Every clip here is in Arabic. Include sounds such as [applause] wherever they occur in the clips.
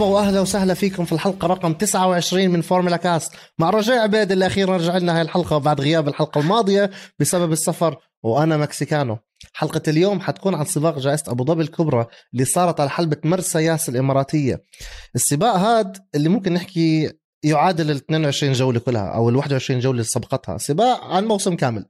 مرحبا وأهلا وسهلا فيكم في الحلقة رقم 29 من فورمولا كاست. مع رجاء عبيد اللي أخيرا رجع لنا هاي الحلقة بعد غياب الحلقة الماضية بسبب السفر وأنا مكسيكانو. حلقة اليوم حتكون عن سباق جائزة أبو ظبي الكبرى اللي صارت على حلبة مرسى ياس الإماراتية. السباق هاد اللي ممكن نحكي يعادل ال 22 جولة كلها أو ال 21 جولة اللي سبقتها. سباق عن موسم كامل.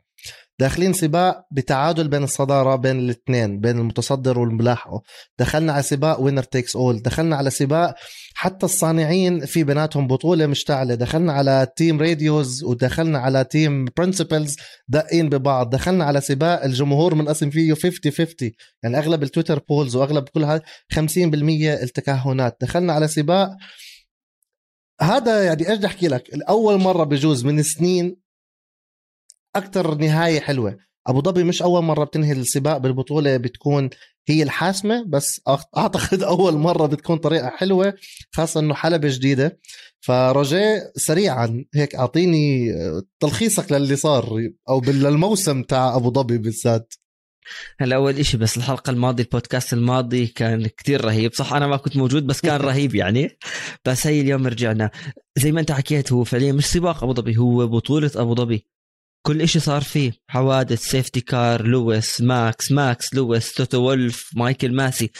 داخلين سباق بتعادل بين الصدارة بين الاثنين بين المتصدر والملاحقة. دخلنا على سباق winner takes all دخلنا على سباق حتى الصانعين في بيناتهم بطولة مشتعلة. دخلنا على team radios ودخلنا على team principals داقين ببعض. دخلنا على سباق الجمهور منقسم فيه 50 50 يعني أغلب ال Twitter polls وأغلب كلها 50% التكهنات. دخلنا على سباق. هذا يعني إيش بدي أحكي لك؟ اول مرة بجوز من سنين أكثر نهاية حلوة. أبو ظبي مش أول مرة بتنهي السباق بالبطولة بتكون هي الحاسمة بس أعتقد [laughs] أول مرة بتكون طريقة حلوة خاصة إنه حلبة جديدة. فرجاء سريعا هيك أعطيني تلخيصك للي صار أو للموسم تاع أبو ظبي بالذات. هلا أول إشي بس الحلقة الماضية البودكاست الماضي كان كتير رهيب. صح أنا ما كنت موجود بس كان رهيب يعني. بس هي اليوم رجعنا. زي ما أنت حكيت هو فعليا مش سباق أبو ظبي هو بطولة أبو ظبي. كل إشي صار فيه. حوادث safety car لويس ماكس ماكس لويس توتو وولف مايكل ماسي.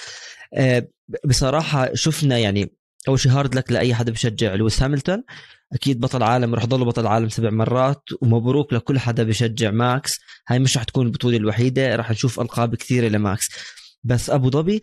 أه بصراحة شفنا يعني أول شيء hard luck لأي حدا بشجع لويس هاملتون. أكيد بطل عالم رح ضل بطل عالم سبع مرات ومبروك لكل حدا بشجع ماكس. هاي مش رح تكون البطولة الوحيدة رح نشوف ألقاب كثيرة لماكس. بس أبو ظبي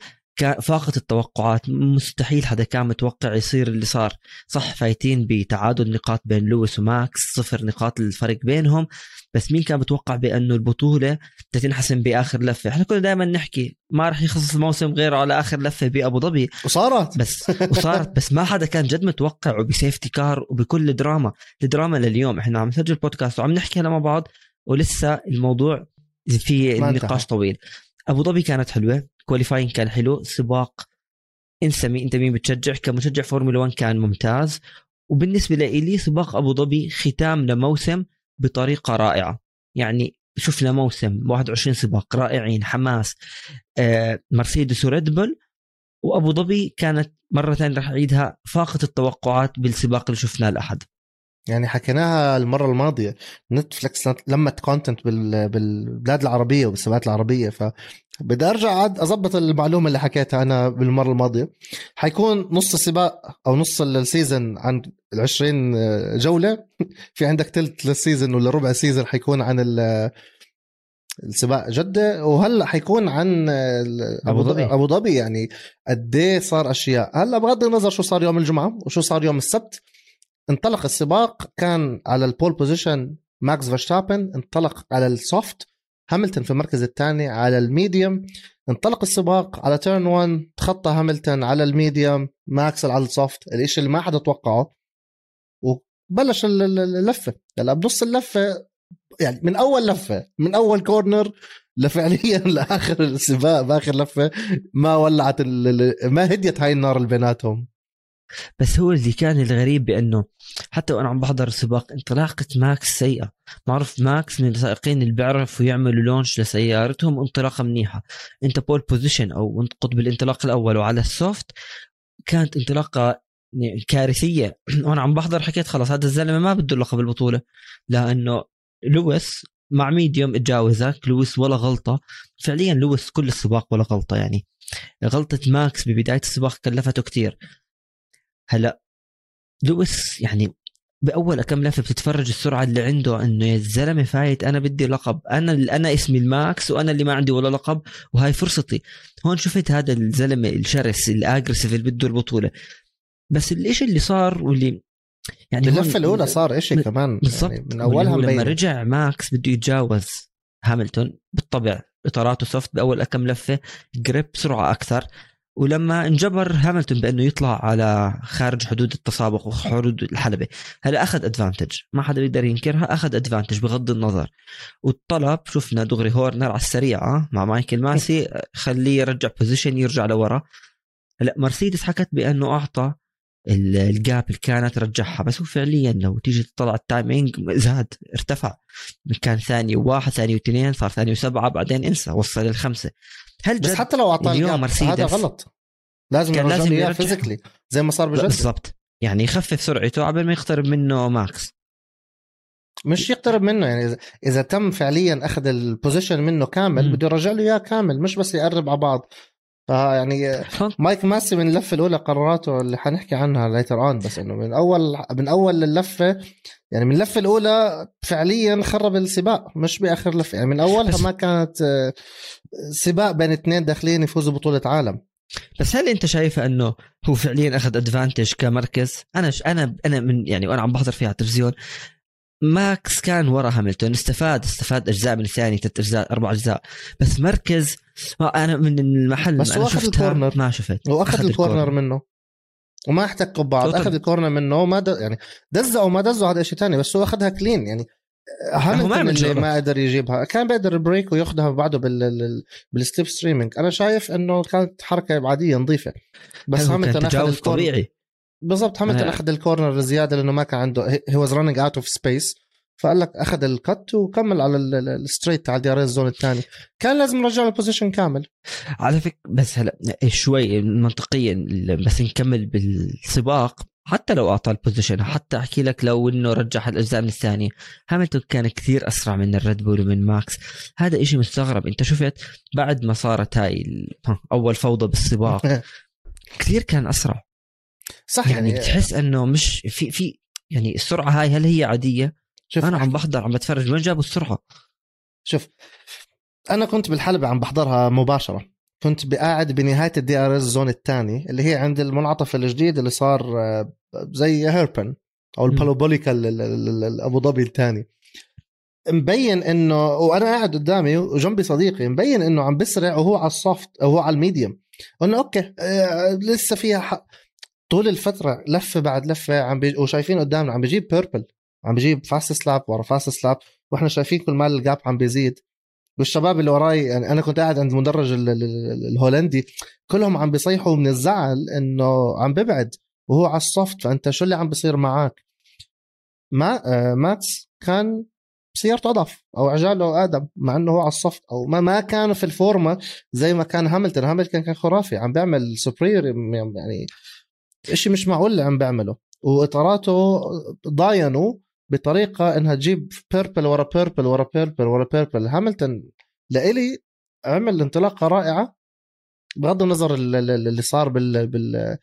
فاقت التوقعات. مستحيل حدا كان متوقع يصير اللي صار. صح فايتين بتعادل نقاط بين لويس وماكس صفر نقاط الفرق بينهم. بس مين كان متوقع بأنه البطولة تنحسم بآخر لفة؟ إحنا كنا دائما نحكي ما راح يخلص الموسم غير على آخر لفة بأبو ظبي. وصارت. بس وصارت. بس ما حدا كان جد متوقع وب safety car وبكل دراما الدراما لليوم. إحنا عم نسجل بودكاست وعم نحكي مع بعض ولسه الموضوع في نقاش طويل. أبو ظبي كانت حلوة. qualifying كان حلو. سباق انسى مين أنت مين بتشجع؟ كمشجع فورمولا 1 كان ممتاز. وبالنسبة لي سباق أبو ظبي ختام لموسم بطريقة رائعة. يعني شفنا موسم 21 سباق رائعين حماس آه مرسيدس وريد بول. وأبو ظبي كانت مره ثانية رح اعيدها فاقت التوقعات بالسباق اللي شفناه الأحد. يعني حكيناها المرة الماضية. نتفلكس لمت content بالبلاد العربية وبالسباقات العربية. ف بدي أرجع عاد اضبط المعلومة اللي حكيتها أنا بالمرة الماضية. حيكون نص السباق أو نص ال season عن ال 20 جولة. [laughs] في عندك تلت لل season ولا ربع season حيكون عن السباق جدة. وهلأ حيكون عن أبو ظبي. أبو ظبي يعني قد إيه صار أشياء. هلأ بغض النظر شو صار يوم الجمعة وشو صار يوم السبت انطلق السباق كان على ال pole position ماكس فيرستابن انطلق على ال soft هاملتون في المركز الثاني على ال medium انطلق السباق على turn 1 تخطى هاملتون على ال medium ماكس على ال soft الإشي اللي ما حدا توقعه وبلش اللفة. هلا بنص اللفة يعني من أول لفة من أول corner لفعليا [laughs] لآخر السباق بآخر لفة ما ولعت ما هديت هاي النار اللي بيناتهم بس هو اللي كان الغريب بأنه حتى وأنا عم بحضر السباق انطلاقة ماكس سيئة. معروف ماكس من السائقين اللي بيعرفوا يعملوا launch لسيارتهم انطلاقة منيحة. انت pole position أو قطب الانطلاق الأول وعلى ال soft كانت انطلاقة كارثية. [clears throat] وأنا عم بحضر حكيت خلاص هذا الزلمة ما بده لقب البطوله لأنه لويس مع medium اتجاوزك. لويس ولا غلطة. فعليا لويس كل السباق ولا غلطة يعني. غلطة ماكس ببداية السباق كلفته كثير هلا لويس يعني بأول كم لفة بتتفرج السرعة اللي عنده إنه يا الزلمه فايت أنا بدي لقب أنا أنا اسمي الماكس وأنا اللي ما عندي ولا لقب وهاي فرصتي. هون شفت هذا الزلمة الشرس ال aggressive اللي بده البطوله بس الإشي اللي صار واللي يعني اللفه الأولى صار شيء كمان بالضبط. يعني من أولها لما رجع ماكس بده يتجاوز هاملتون بالطبع إطاراته soft بأول كم لفة grip سرعة أكثر. ولما انجبر هاملتون بأنه يطلع على خارج حدود التسابق وحدود الحلبة هلا أخذ advantage ما حدا بيقدر ينكرها أخذ advantage بغض النظر. والطلب شفنا دغري هورنر على السريعه مع مايكل ماسي خليه يرجع position يرجع لورا. هلا مرسيدس حكت بأنه أعطى ال gap اللي كانت رجعها بس هو فعليا لو تيجي تطلع ال timing زاد ارتفع. كان ثاني واحد ثاني واثنين صار ثاني وسبعة بعدين انسى وصل للخمسة. هل بس حتى لو اعطاه اليوم مرسيدس هذا غلط. لازم كان لازم إياه physically زي ما صار بجد. بالضبط. يعني يخفف سرعته قبل ما يقترب منه ماكس. مش يقترب منه يعني إذا- إذا تم فعليا أخذ ال position منه كامل. بده يرجع له إياه كامل مش بس يقرب على بعض. [laughs] فيعني مايكل ماسي من اللفة الأولى قراراته اللي حنحكي عنها later on بس إنه من اول من أول اللفة يعني من اللفة الأولى فعليا خرب السباق مش بآخر لفة. يعني من أولها ما كانت آه، سباق بين اثنين داخلين يفوزوا بطولة عالم. بس هل أنت شايفه أنه هو فعليا أخذ advantage كمركز؟ أنا ش... أنا أنا من يعني وأنا عم بحضر فيها على التلفزيون ماكس كان ورا هاملتون استفاد استفاد أجزاء من الثاني ثلاث أجزاء أربع أجزاء. بس مركز ما أنا من المحل بس هو شفتها ال corner. ما شفت. واخذ ال corner. منه. وما احتكوا ببعض. أخذ ال corner منه وما د... يعني دزه أو ما دزه هذا شيء ثاني بس هو أخذها clean يعني هاملتون اللي. ما قدر يجيبها كان بيقدر brake وياخذها بعده بال... بال- بال slipstreaming أنا شايف إنه كانت حركة عادية نظيفة بس هاملتون أخذ ال corner طبيعي بالضبط هاملتون آه. أخذ ال corner زيادة لأنه ما كان عنده he was running out of space فقال لك أخذ ال cut وكمل على ال- ال- straight تاع ال DRS zone الثاني. كان لازم يرجع له ال position كامل. على فكره بس هلا شوي منطقيا بس نكمل بالسباق. حتى لو أعطى ال position حتى أحكي لك لو إنه رجع الأجزاء من الثانية هاملتون كان كثير أسرع من الريد بول ومن ماكس هذا إشي مستغرب. أنت شفت بعد ما صارت هاي أول فوضى بالسباق [laughs] كثير كان أسرع. صح يعني يعني, بتحس إنه مش في في يعني السرعة هاي هل هي عادية؟ شوف أنا عم بحضر عم بتفرج. وين جابوا السرعة؟ شوف أنا كنت بالحلبة عم بحضرها مباشرة. كنت بقاعد بنهاية ال DRS zone الثاني اللي هي عند المنعطف الجديد اللي صار آه، زي hairpin أو. البارابوليكا ال- ال- ال- ال- أبو ظبي الثاني. مبين إنه وأنا قاعد قدامي وجنبي صديقي مبين إنه عم بسرع وهو على ال soft أو هو على ال medium. قلنا okay آه، لسه فيها حق. طول الفترة لفة بعد لفة عم بي... وشايفين قدامنا عم بيجيب purple عم بيجيب fastest lap ورا fastest lap وإحنا شايفين كل ما ال gap عم بيزيد. والشباب اللي وراي يعني أنا كنت قاعد عند المدرج ال- ال- ال- الهولندي كلهم عم بيصيحوا من الزعل إنه عم ببعد وهو على ال soft فأنت شو اللي عم بيصير معك ما آه ماكس كان سيارته أضعف أو عجاله أقدم مع إنه هو على ال soft أو ما ما كانوا في الفورمة زي ما كان هاملتون. هاملتون كان خرافي عم بيعمل سوبرير يعني إشي مش معقول اللي عم بيعمله. وإطاراته ضاينوا بطريقة إنها تجيب purple ورا purple ورا purple ورا purple هاملتون لإلي عمل انطلاقة رائعة بغض النظر ال- ال- اللي صار بال بال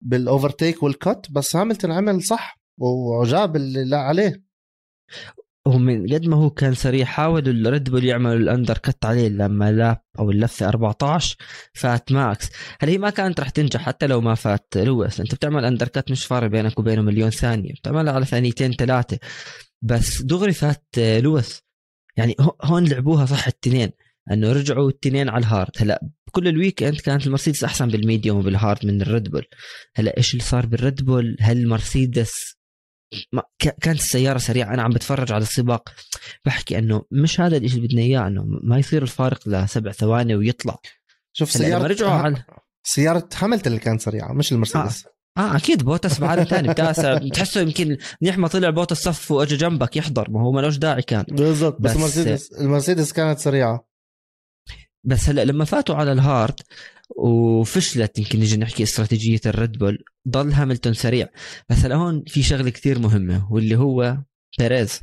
بال overtake وال cut بس هاملتون عمل صح وجاب اللي عليه. هو من قد ما هو كان سريع حاول الريد بول يعملوا ال undercut عليه لما lap أو اللفة 14 فات ماكس. هل هي ما كانت رح تنجح حتى لو ما فات لويس؟ أنت بتعمل undercut مش فارق بينك وبينه مليون ثانية بتعملها على ثانيتين ثلاثة. بس دغري فات لويس. يعني هو- هون لعبوها صح التنين إنه رجعوا التنين على ال hard. هلا كل ال weekend كانت المرسيدس أحسن بال medium وبال hard من الريد بول. هلا إيش اللي صار بالريد بول؟ هل ك- كانت السيارة سريعة. أنا عم بتفرج على السباق بحكي إنه مش هذا الشيء اللي بدنا إياه إنه ما يصير الفارق لسبع ثواني ويطلع. شوف سيارة رجعوا على سيارة هاملتون اللي كانت سريعة مش المرسيدس. آه أكيد. بوتس بعالم ثاني بتاسع. بتحسه يمكن منيح ما طلع بوتس صف وأجى جنبك يحضر. ما هو ملوش داعي كان. بالضبط. بس, بس- المرسيدس المرسيدس كانت سريعة. بس هلأ لما فاتوا على ال hard وفشلت يمكن نجي نحكي استراتيجية الريد بول. ضل هاملتون سريع. بس هلا هون في شغلة كثير مهمة واللي هو بيريز.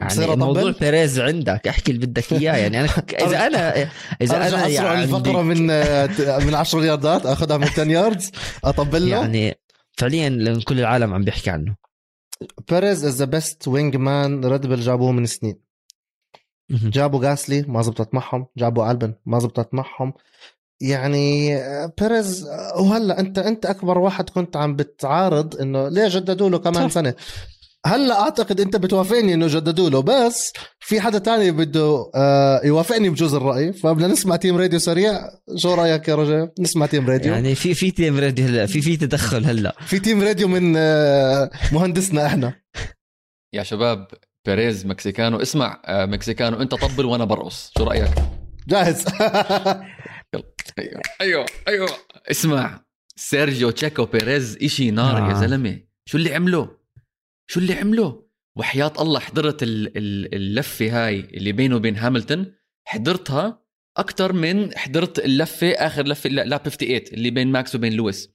يعني؟ موضوع بيريز عندك. أحكي اللي بدك إياه. يعني أنا [laughs] إذا أنا إذا أنا أسرع يعني الفقره من من 10 ياردات أخذها من 10 ياردز أطبل له. يعني فعليا كل العالم عم بيحكي عنه. بيريز از ذا بيست وينج مان ريد بل جابوه من سنين. جابوا جاسلي ما زبطت معهم جابوا ألبن ما زبطت معهم. يعني آه، بيريز آه، وهلأ أنت أنت أكبر واحد كنت عم بتعارض إنه ليه جددوا له كمان صح. سنة؟ هلأ أعتقد أنت بتوافقني إنه جددوا له بس في حدا تاني بده آه، يوافقني بجوز الرأي. فبدنا نسمع team radio سريع. شو رأيك يا رجل نسمع team radio. يعني في في team radio هلأ في في تدخل هلأ. في team radio من آه، مهندسنا إحنا. يا شباب بيريز مكسيكانو. اسمع آه، مكسيكانو انت طبل وأنا برقص. شو رأيك؟ جاهز. [laughs] أيوه. أيوه أيوه. اسمع سيرجيو تشيكو بيريز إشي نار آه. يا زلمة. شو اللي عمله؟ شو اللي عمله؟ وحياة الله حضرت ال- ال- اللفة هاي اللي بينه وبين هاملتون. حضرتها أكثر من حضرت اللفة آخر لفة لا 58 اللي بين ماكس وبين لويس.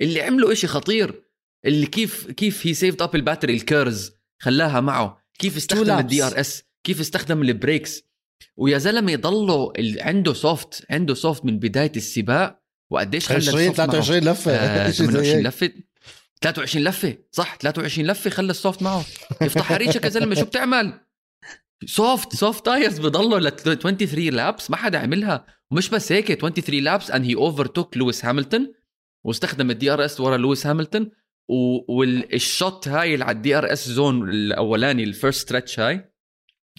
اللي عملوا إشي خطير اللي كيف كيف هي saved up ال battery ال KERS خلاها معه. كيف استخدم. ال DRS كيف استخدم ال brakes ويا زلمة ال- عنده soft عنده soft من بداية السباق. وقديش خلى 20 ال soft معه. 23 لفة. آه، [laughs] شيء زي 28 هيك. لفة. 23 لفة. صح 23 لفة خلى ال soft معه. يفتح ريشك يا زلمة شو بتعمل؟ soft soft tires بضلوا ل 23 laps ما حدا عملها. ومش بس هيك 23 laps and he overtook لويس هاملتون واستخدم ال DRS ورا لويس هاملتون وال shot هاي اللي على ال DRS zone الأولاني ال first stretch هاي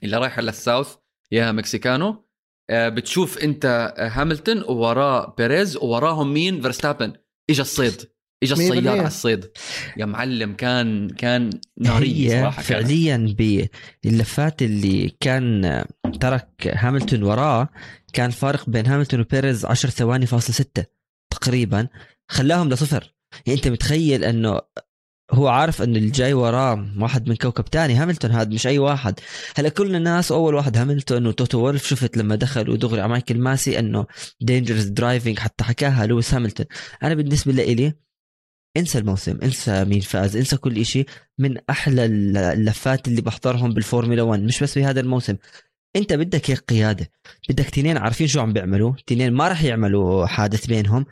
اللي رايحه لل south يا مكسيكانو. آه، بتشوف انت هاملتون ووراه بيريز ووراهم مين؟ فيرستابن. اجى الصيد. اجى الصياد. على الصيد. يا معلم كان كان ناريه صراحة. فعليا باللفات اللي كان ترك هاملتون وراه كان فارق بين هاملتون وبيريز 10 ثواني فاصل ستة تقريبا خلاهم لصفر. يعني أنت متخيل إنه هو عارف إنه اللي جاي وراه واحد من كوكب تاني هاملتون هذا مش أي واحد. هلأ كل الناس أول واحد هاملتون وتوتو وولف شفت لما دخل ودغري على مايكل ماسي إنه dangerous driving حتى حكاها لويس هاملتون. أنا بالنسبة لي انسى الموسم انسى مين فاز انسى كل إشي. من أحلى اللفات اللي بحضرهم بالفورمولا 1 مش بس في هذا الموسم. أنت بدك هيك قيادة بدك تنين عارفين شو عم بيعملوا تنين ما راح يعملوا حادث بينهم.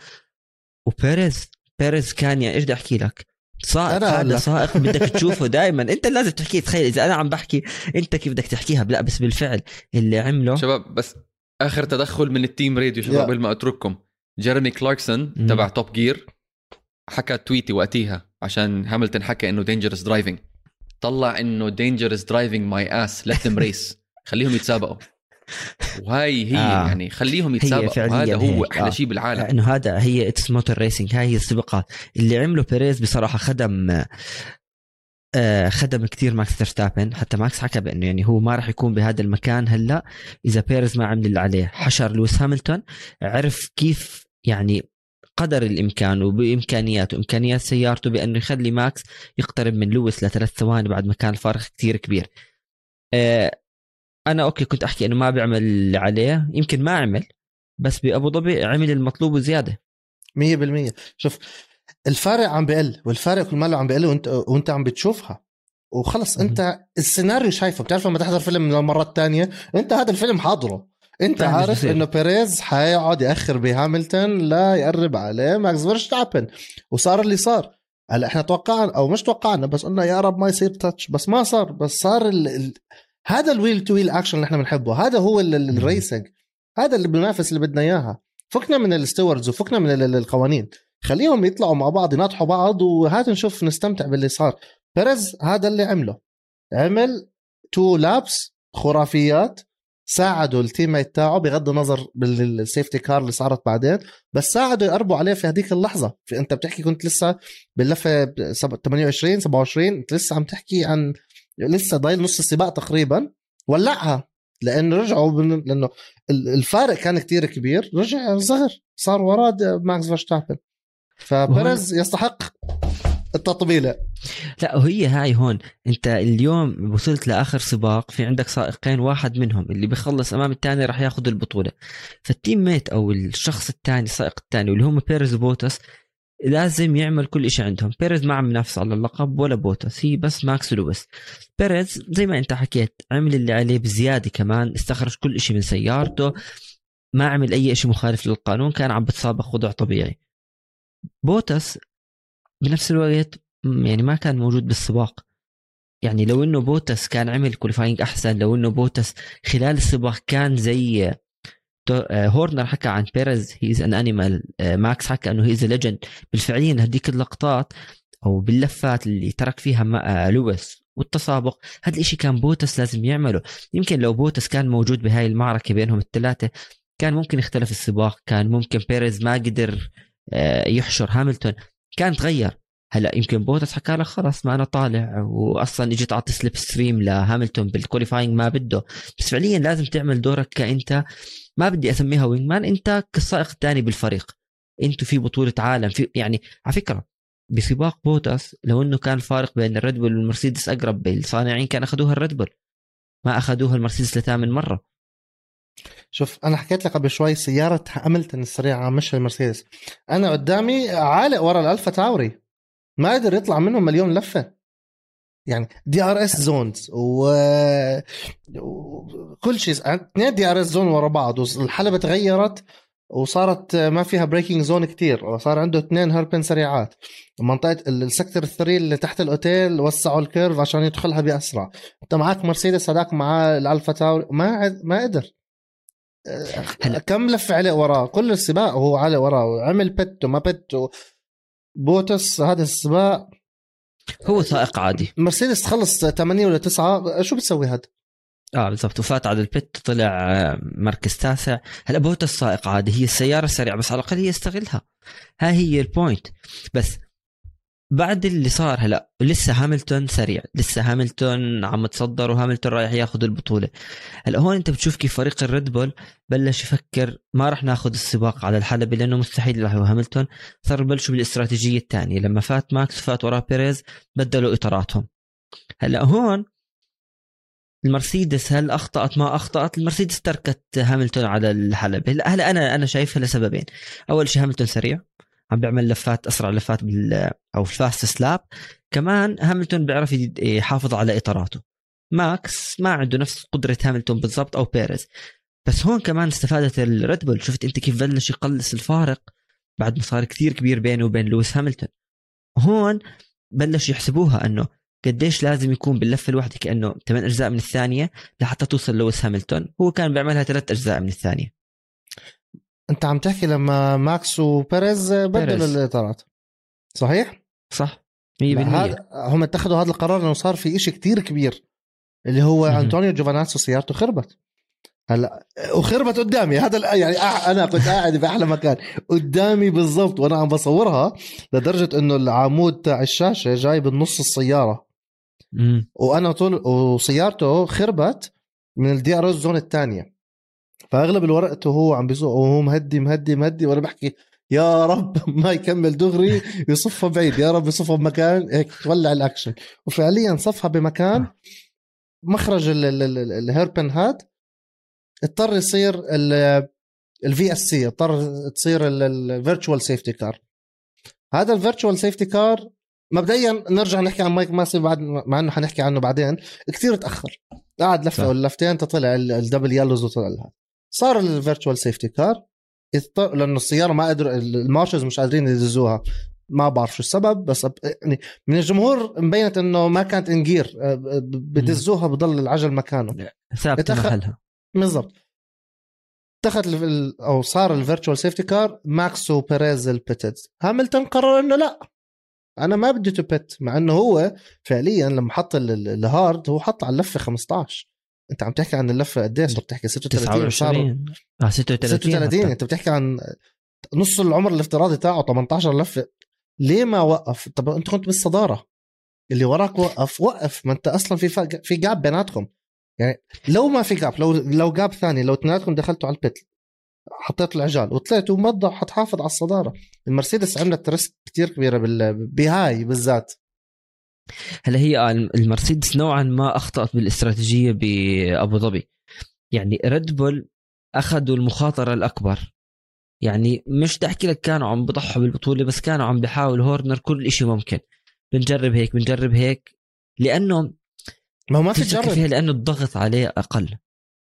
وبيريز بيريز كان يعني إيش بدي أحكي لك؟ سائق هذا لك. سائق بدك تشوفه [laughs] دائما أنت لازم تحكي تخيل إذا أنا عم بحكي أنت كيف بدك تحكيها؟ لا بس بالفعل اللي عمله. شباب بس آخر تدخل من ال team radio شباب. قبل ما أترككم. جيريمي كلاركسون. تبع توب جير حكى tweet وقتيها عشان هاملتون حكى إنه dangerous driving طلع إنه dangerous driving my ass let them race خليهم يتسابقوا. وهي هي آه. يعني خليهم يتسابقوا. هذا هو. أحلى آه. شيء بالعالم. انه هذا هي it's motor racing هاي هي السباقات. اللي عمله بيريز بصراحة خدم آه، خدم كثير ماكس فيرستابن. حتى ماكس حكى بأنه يعني هو ما راح يكون بهذا المكان هلأ إذا بيريز ما عمل اللي عليه. حشر لويس هاملتون. عرف كيف يعني قدر الإمكان وبإمكانياته إمكانيات سيارته بأنه يخلي ماكس يقترب من لويس لثلاث ثواني بعد ما كان الفارق كثير كبير. آه، أنا okay كنت أحكي إنه ما بيعمل اللي عليه يمكن ما عمل بس بأبو ظبي عمل المطلوب وزياده 100% شوف الفارق عم بقل والفارق كل ماله عم بقل وانت وأنت عم بتشوفها. وخلص. أنت السيناريو شايفه. بتعرف لما تحضر فيلم للمرة الثانية أنت هذا الفيلم حاضره. أنت عارف. إنه بيريز حيقعد يأخر بهاملتون لا يقرب عليه. ماكس فيرستابن. وصار اللي صار. هلا إحنا توقعنا أو مش توقعنا بس قلنا يا رب ما يصير touch بس ما صار. بس صار ال... هذا ال wheel to wheel action اللي إحنا بنحبه. هذا هو. ال racing هذا اللي بننافس اللي بدنا إياها. فكنا من ال stewards وفكنا من ال- ال- القوانين. خليهم يطلعوا مع بعض يناطحوا بعض وهات نشوف نستمتع باللي صار. بيريز هذا اللي عمله. عمل تو laps خرافيات ساعدوا ال teammate تاعه بغض النظر بال safety car اللي صارت بعدين بس ساعدوا يقربوا عليه في هذيك اللحظة. في أنت بتحكي كنت لسه باللفة سب- 28 27 أنت لسه عم تحكي عن لسه ضايل نص السباق تقريبا ولعها لأنه رجعوا بن- لأنه ال- الفارق كان كتير كبير رجع صغر صار وراه ماكس فيرستابن. فبيريز يستحق التطبيله لا وهي هاي هون أنت اليوم وصلت لآخر سباق في عندك سائقين واحد منهم اللي بيخلص أمام الثاني راح ياخذ البطولة. فال teammate أو الشخص الثاني السائق الثاني واللي هم بيريز وبوتس لازم يعمل كل شيء عندهم. بيريز ما عم ينافس على اللقب ولا بوتس هي بس ماكس لويس. بيريز زي ما أنت حكيت عمل اللي عليه بزيادة كمان استخرج كل شيء من سيارته ما عمل أي شيء مخالف للقانون كان عم بتسابق وضع طبيعي. بوتس بنفس الوقت يعني ما كان موجود بالسباق. يعني لو إنه بوتس كان عمل qualifying أحسن لو إنه بوتس خلال السباق كان زي هورنر حكى عن بيريز he is an animal ماكس حكى إنه he is legend بالفعليا هديك اللقطات أو باللفات اللي ترك فيها آه، لويس والتسابق. هذا الإشي كان بوتس لازم يعمله. يمكن لو بوتس كان موجود بهاي المعركة بينهم الثلاثة كان ممكن يختلف السباق كان ممكن بيريز ما قدر آه، يحشر هاملتون. كان تغير. هلأ يمكن بوتس حكى لك خلاص ما أنا طالع واصلا اجيت اعطي slipstream لهاملتون بال qualifying ما بده. بس فعليا لازم تعمل دورك كأنت ما بدي أسميها wingman أنت كالسائق الثاني بالفريق. أنتوا في بطولة عالم في يعني على فكرة بسباق بوتس لو إنه كان الفارق بين الريد بول والمرسيدس أقرب بالصانعين كان أخذوها الريد بول. ما أخذوها المرسيدس لثامن مرة. شوف أنا حكيت لك قبل شوي سيارة هاملتون السريعة مش المرسيدس. أنا قدامي عالق ورا الألفا تاوري. ما قدر يطلع منهم مليون لفة. يعني DRS zones. وكل شيء. اثنين DRS zone ورا بعض. والحلبة تغيرت وصارت ما فيها braking zone كتير. وصار عنده اثنين hairpin سريعات. منطقة ال sector three اللي تحت الأوتيل وسعوا ال curve عشان يدخلها بأسرع. أنت معك مرسيدس هذاك معاه الألفا تاوري ما ما قدر. هلا كم لف عليه وراه؟ كل السباق وهو عليه وراه. عمل pit وما pit بوتس. هذا السباق هو سائق عادي. مرسيدس تخلص 8 ولا 9 شو بتسوي هذا؟ آه بالضبط. وفات على ال pit طلع آه، مركز تاسع. هلا بوتس سائق عادي. هي السيارة السريعه بس على الأقل هي يستغلها. ها هي ال point بس بعد اللي صار هلا لسه هاملتون سريع لسه هاملتون عم تصدر وهاملتون رايح ياخذ البطولة. هلا هون انت بتشوف كيف فريق الريد بول بلش يفكر ما راح ناخذ السباق على الحلبة لأنه مستحيل يروح هاملتون. صار بلشوا بالاستراتيجية الثانية لما فات ماكس فات وراه بيريز بدلوا إطاراتهم. هلا هون المرسيدس هل أخطأت؟ ما أخطأت. المرسيدس تركت هاملتون على الحلبة. هلا أنا أنا شايفها لسببين. أول شيء هاملتون سريع. عم بيعمل لفات أسرع لفات بال أو ال fastest lap كمان هاملتون بيعرف يحافظ على إطاراته. ماكس ما عنده نفس قدرة هاملتون بالضبط أو بيريز. بس هون كمان استفادت الريد بول شفت أنت كيف بلش يقلص الفارق؟ بعد ما صار كثير كبير بينه وبين لويس هاملتون. هون بلش يحسبوها إنه قديش لازم يكون باللفه الواحده كأنه 8 أجزاء من الثانية لحتى توصل لويس هاملتون. هو كان بيعملها ثلاث أجزاء من الثانية. انت عم تحكي لما ماكس وبيريز بدلوا الاطارات. صحيح؟ صح. 100% هذا هم اتخذوا هذا القرار لأنه صار في إشي كتير كبير اللي هو أنطونيو جوفاناتسو سيارته خربت. هلا وخربت قدامي. هذا يعني أنا كنت قاعد باحلى مكان. قدامي بالضبط وأنا عم بصورها لدرجة إنه العمود تاع الشاشة جاي بالنص السيارة. وأنا طول وسيارته خربت من ال DRS zone الثانية. فأغلب الوقت وهو عم بيسوق وهو مهدي مهدي مهدي وأنا بحكي يا رب [laughs] ما يكمل دغري يصفها بعيد يا رب يصفها بمكان. هيك تولع الاكشن وفعليا صفها بمكان مخرج ال hairpin هاد اضطر يصير ال VSC اضطر تصير ال virtual safety car هذا ال virtual safety car مبدئيا نرجع نحكي عن مايك ماسي بعد مع إنه حنحكي عنه بعدين كثير تأخر. قعد لفة ولا لفتين تطلع ال double yellows وطلع لها صار ال virtual safety car لأنه السيارة ما قدروا ال marshals مش قادرين يدزوها. ما بعرف شو السبب بس يعني من الجمهور مبينت إنه ما كانت in gear بدزوها بضل العجل مكانه. ثابتة محلها. بالضبط. اتخذ أو صار ال virtual safety car ماكس وبيريز pitted هاملتون قرر إنه لا. أنا ما بدي ت pit مع إنه هو فعليا لما حط ال hard هو حط على اللفة 15 انت عم تحكي عن اللفة قديش صرت تحكي 36 صار آه 36 36 انت بتحكي عن نص العمر الافتراضي تاعه 18 لفة. ليه ما وقف؟ طب انت كنت بالصدارة. اللي وراك وقف وقف. ما انت أصلا في في gap بيناتكم. يعني لو ما في gap لو لو gap ثاني لو اثنيناتكم دخلتوا على ال pit حطيت العجال وطلعت ومضى حتحافظ على الصدارة. المرسيدس عملت risk كثير كبيرة بهاي بالذات. هلا هي آه، المرسيدس نوعا ما أخطأت بالاستراتيجية بابو ظبي. يعني ريد بول أخذوا المخاطرة الأكبر. يعني مش بدي أحكي لك كانوا عم بضحوا بالبطولة بس كانوا عم بحاول هورنر كل شيء ممكن. بنجرب هيك بنجرب هيك. لأنه ما هو ما في تجرب. فيها لأنه الضغط عليه أقل.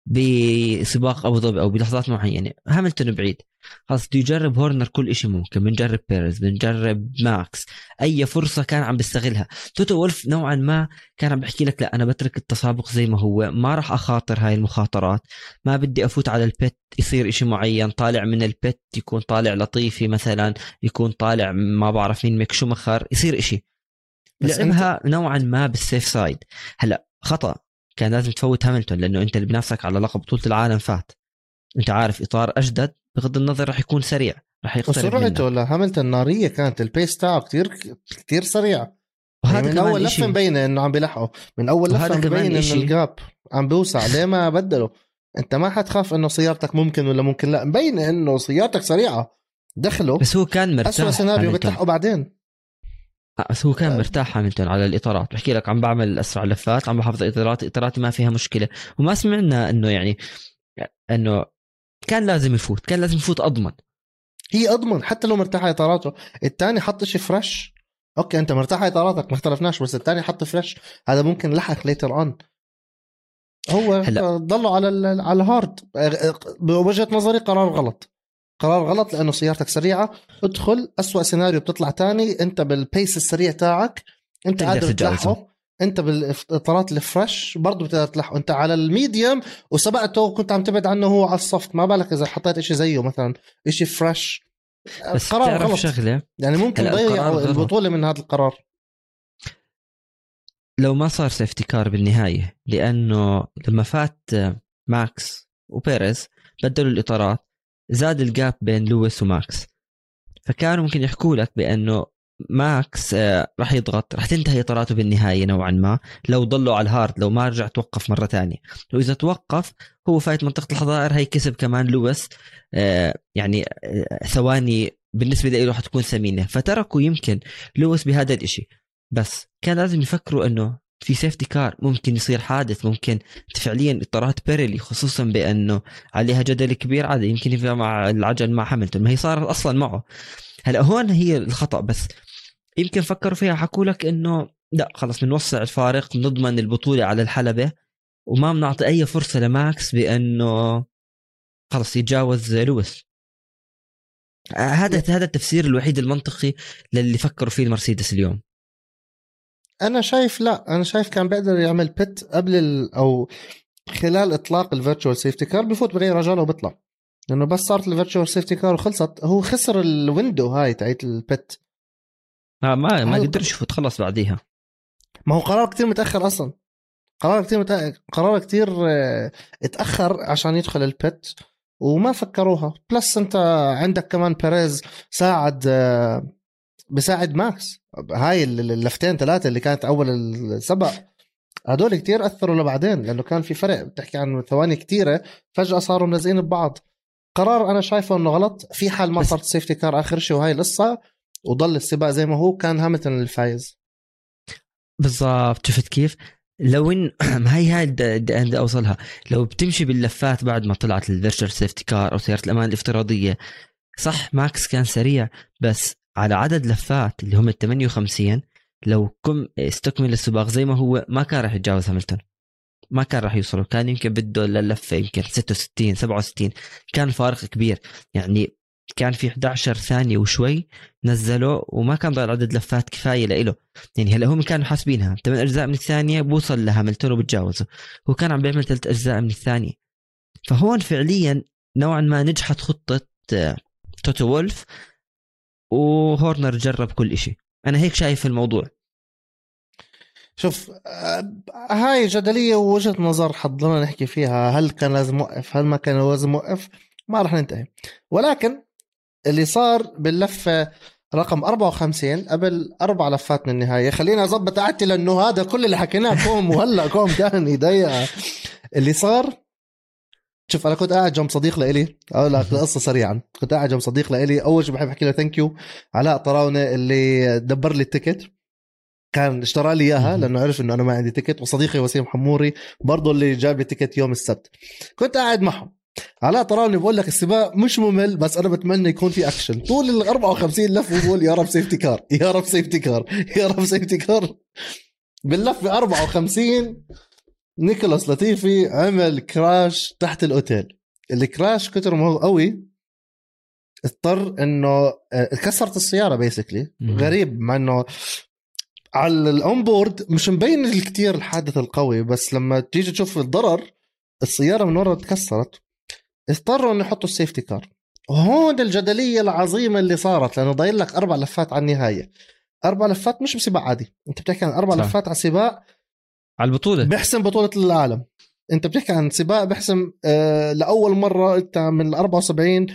بسباق أبو ظبي أو بلحظات معينة. هاملتون بعيد. خلاص بده يجرب هورنر كل شيء ممكن. بنجرب بيرز بنجرب ماكس. أي فرصة كان عم بيستغلها توتو وولف نوعا ما كان عم بحكي لك لا أنا بترك التسابق زي ما هو. ما راح أخاطر هاي المخاطرات. ما بدي أفوت على ال pit يصير إشي معين. طالع من ال pit يكون طالع لطيفي مثلا يكون طالع ما بعرف مين ميك شو يصير إشي. لعبها انت... نوعا ما بال safe side هلأ خطأ. كان لازم تفوت هاملتون لأنه أنت اللي بنفسك على لقب بطولة العالم فات. أنت عارف إطار أجدد بغض النظر راح يكون سريع راح يقترب وسرعته لهاملتون نارية كانت ال pace تاعه كثير كثير سريع. وهذا يعني من أول لفة مبينة إنه عم بيلحقه. من أول لفة عم ببين إنه الجاب عم بيوسع. ليه ما بدله؟ أنت ما حتخاف إنه سيارتك ممكن ولا ممكن لا. مبينة إنه سيارتك سريعة. دخله. بس هو كان مرتاح اسوء سيناريو بتلحقه بعدين. بس هو كان مرتاح هاملتون على الإطارات. بحكي لك عم بعمل أسرع لفات عم بحافظ اطاراتي إطاراتي ما فيها مشكلة. وما سمعنا انه يعني إنه كان لازم يفوت كان لازم يفوت أضمن. هي أضمن حتى لو مرتاح إطاراته. الثاني حط شيء fresh okay أنت مرتاح إطاراتك ما اختلفناش بس الثاني حط fresh هذا ممكن لحق later on هو هلا. ضلوا على على ال hard بوجهة نظري قرار غلط. قرار غلط لأنه سيارتك سريعة. ادخل أسوأ سيناريو بتطلع تاني أنت بال pace السريع تاعك أنت قادر. تلحقه. أنت بالإطارات ال fresh برضه بتقدر تلحقه. أنت على ال medium وسبقته وكنت عم تبعد عنه هو على ال soft ما بالك إذا حطيت إشي زيه مثلا إشي فريش بس قرار غلط. شغلة؟ يعني ممكن غلط. البطولة من هذا القرار. لو ما صار safety car بالنهاية لأنه لما فات ماكس وبيريز بدلوا الإطارات زاد ال gap بين لويس وماكس. فكانوا ممكن يحكوا لك بأنه ماكس آه، راح يضغط راح تنتهي إطاراته بالنهاية نوعا ما لو ضلوا على ال hard لو ما رجع توقف مرة ثانية. وإذا توقف هو فايت منطقة الحظائر هي كسب كمان لويس آه، يعني آه، ثواني بالنسبة له حتكون ثمينة. فتركوا يمكن لويس بهذا الإشي. بس كان لازم يفكروا إنه في safety car ممكن يصير حادث ممكن فعليا اطارات بيريلي خصوصا بأنه عليها جدل كبير عادي يمكن يبقى مع العجل مع هاملتون ما هي صارت أصلا معه. هلأ هون هي الخطأ بس. يمكن فكروا فيها حكوا لك إنه لا خلص بنوسع الفارق بنضمن البطولة على الحلبة وما بنعطي أي فرصة لماكس بأنه خلص يتجاوز لويس. آه، هذا هذا التفسير الوحيد المنطقي للي فكروا فيه المرسيدس اليوم. أنا شايف لا أنا شايف كان بيقدر يعمل pit قبل ال أو خلال إطلاق ال virtual safety car بفوت باي رجاله وبيطلع. لأنه بس صارت ال virtual safety car وخلصت هو خسر ال window هاي تاعت ال pit آه ما ما قدرش يفوت خلص بعديها. ما هو قرار كتير متأخر أصلا. قرار كتير متأخر. قرار كتير آه، اتأخر عشان يدخل ال pit وما فكروها. plus أنت عندك كمان بيريز ساعد بساعد ماكس. هاي ال- اللفتين ثلاثة اللي كانت أول السبق هدول كتير أثروا لبعدين لأنه كان في فرق بتحكي عن ثواني كتيرة فجأة صاروا ملزقين ببعض. قرار أنا شايفه إنه غلط في حال ما صارت safety car آخر شيء وهاي القصة وضل السباق زي ما هو كان هاملتون الفايز. بالضبط. شفت كيف؟ لو ان ما [clears throat] هي هاي بدي أوصلها. لو بتمشي باللفات بعد ما طلعت ال virtual safety car أو سيارة الأمان الافتراضية صح ماكس كان سريع بس على عدد لفات اللي هم ال 58 لو كم استكمل السباق زي ما هو ما كان راح يتجاوز هاملتون. ما كان راح يوصلوا. كان يمكن بده للفة يمكن 66 67 كان الفارق كبير. يعني كان في 11 ثانية وشوي نزله وما كان ضل عدد لفات كفاية لإله. يعني هلا هم كانوا حاسبينها. 8 أجزاء من الثانية بوصل لهاملتون وبتجاوزه. هو كان عم بيعمل ثلاث أجزاء من الثانية. فهون فعليا نوعا ما نجحت خطة آه، توتو وولف. وهورنر جرب كل إشي. أنا هيك شايف الموضوع. شوف هاي جدلية ووجهة نظر حضرنا نحكي فيها. هل كان لازم اوقف هل ما كان لازم اوقف ما راح ننتهي. ولكن اللي صار باللفة رقم 54 قبل أربع لفات من النهاية. خليني أظبط قعدتي لأنه هذا كل اللي حكيناه كوم وهلأ كوم تاني ضيقه اللي صار شوف أنا كنت قاعد جنب صديق لإلي. أقول لك [laughs] القصة سريعا. كنت قاعد جنب صديق لإلي. أول شيء بحب أحكي له thank you علاء طراونه اللي دبر لي ال ticket. كان اشترى لي إياها. لأنه عرف إنه أنا ما عندي ticket. وصديقي وسيم حموري برضه اللي جاب لي ticket يوم السبت. كنت قاعد معهم. علاء طراوني بقول لك السباق مش ممل بس أنا بتمنى يكون في اكشن طول ال 54 لفه بقول يا رب safety car يا رب safety car يا رب safety car باللفه 54 نيكولاس لطيفي عمل crash تحت ال hotel. ال crash كتر ما هو قوي. اضطر إنه آه، كسرت السيارة basically. غريب مع إنه على ال on board مش مبين الكتير الحادث القوي بس لما تيجي تشوف الضرر السيارة من ورا تكسرت. اضطروا إنه يحطوا ال safety car وهون الجدلية العظيمة اللي صارت لأنه ضايل لك أربع لفات على النهاية. أربع لفات مش بسباق عادي. أنت بتحكي عن أربع صح. لفات على سباق على البطولة. بيحسم بطولة العالم. أنت بتحكي عن سباق بيحسم آه لأول مرة أنت من ال 74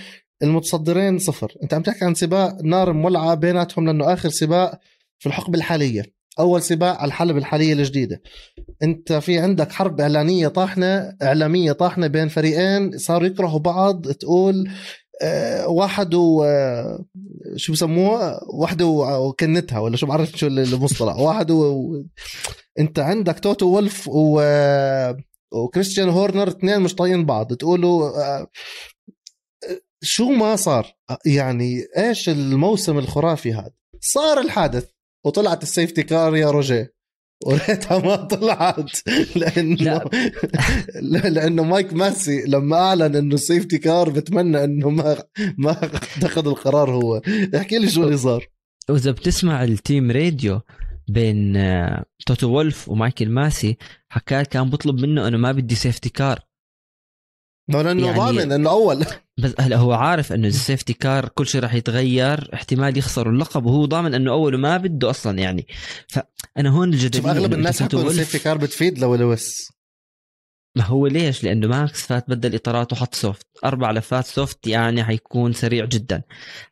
المتصدرين صفر. أنت عم تحكي عن سباق نار مولعة بيناتهم لأنه آخر سباق في الحقبة الحالية. أول سباق على الحلبة الحالية الجديدة. أنت في عندك حرب إعلانية طاحنة إعلامية طاحنة بين فريقين صاروا يكرهوا بعض تقول واحد و آه، شو بسموها؟ واحدة و- وكنتها ولا شو بعرف شو المصطلح [laughs] واحد و... انت عندك توتو وولف و... وكريستيان هورنر اثنين مش طايقين بعض. تقولوا آه، شو ما صار؟ يعني إيش الموسم الخرافي هذا؟ صار الحادث وطلعت ال safety car يا روجيه. وريتها ما طلعت. لأنه لا. لأنه مايك ماسي لما أعلن إنه safety car بتمنى إنه ما ما اتخذ القرار هو. احكي لي شو اللي صار. وإذا بتسمع ال team radio بين آه، توتو وولف ومايكل ماسي حكى كان بطلب منه إنه ما بدي safety car لأنه يعني- ضامن إنه أول. [laughs] بس هلا هو عارف إنه ال safety car كل شيء راح يتغير احتمال يخسروا اللقب وهو ضامن إنه اول ما بده أصلا يعني. فأنا هون الجدلية أغلب الناس حكوا ال safety car بتفيد لويس. ما هو ليش؟ لأنه ماكس فات بدل إطارات وحط soft، أربع لفات soft يعني حيكون سريع جدا.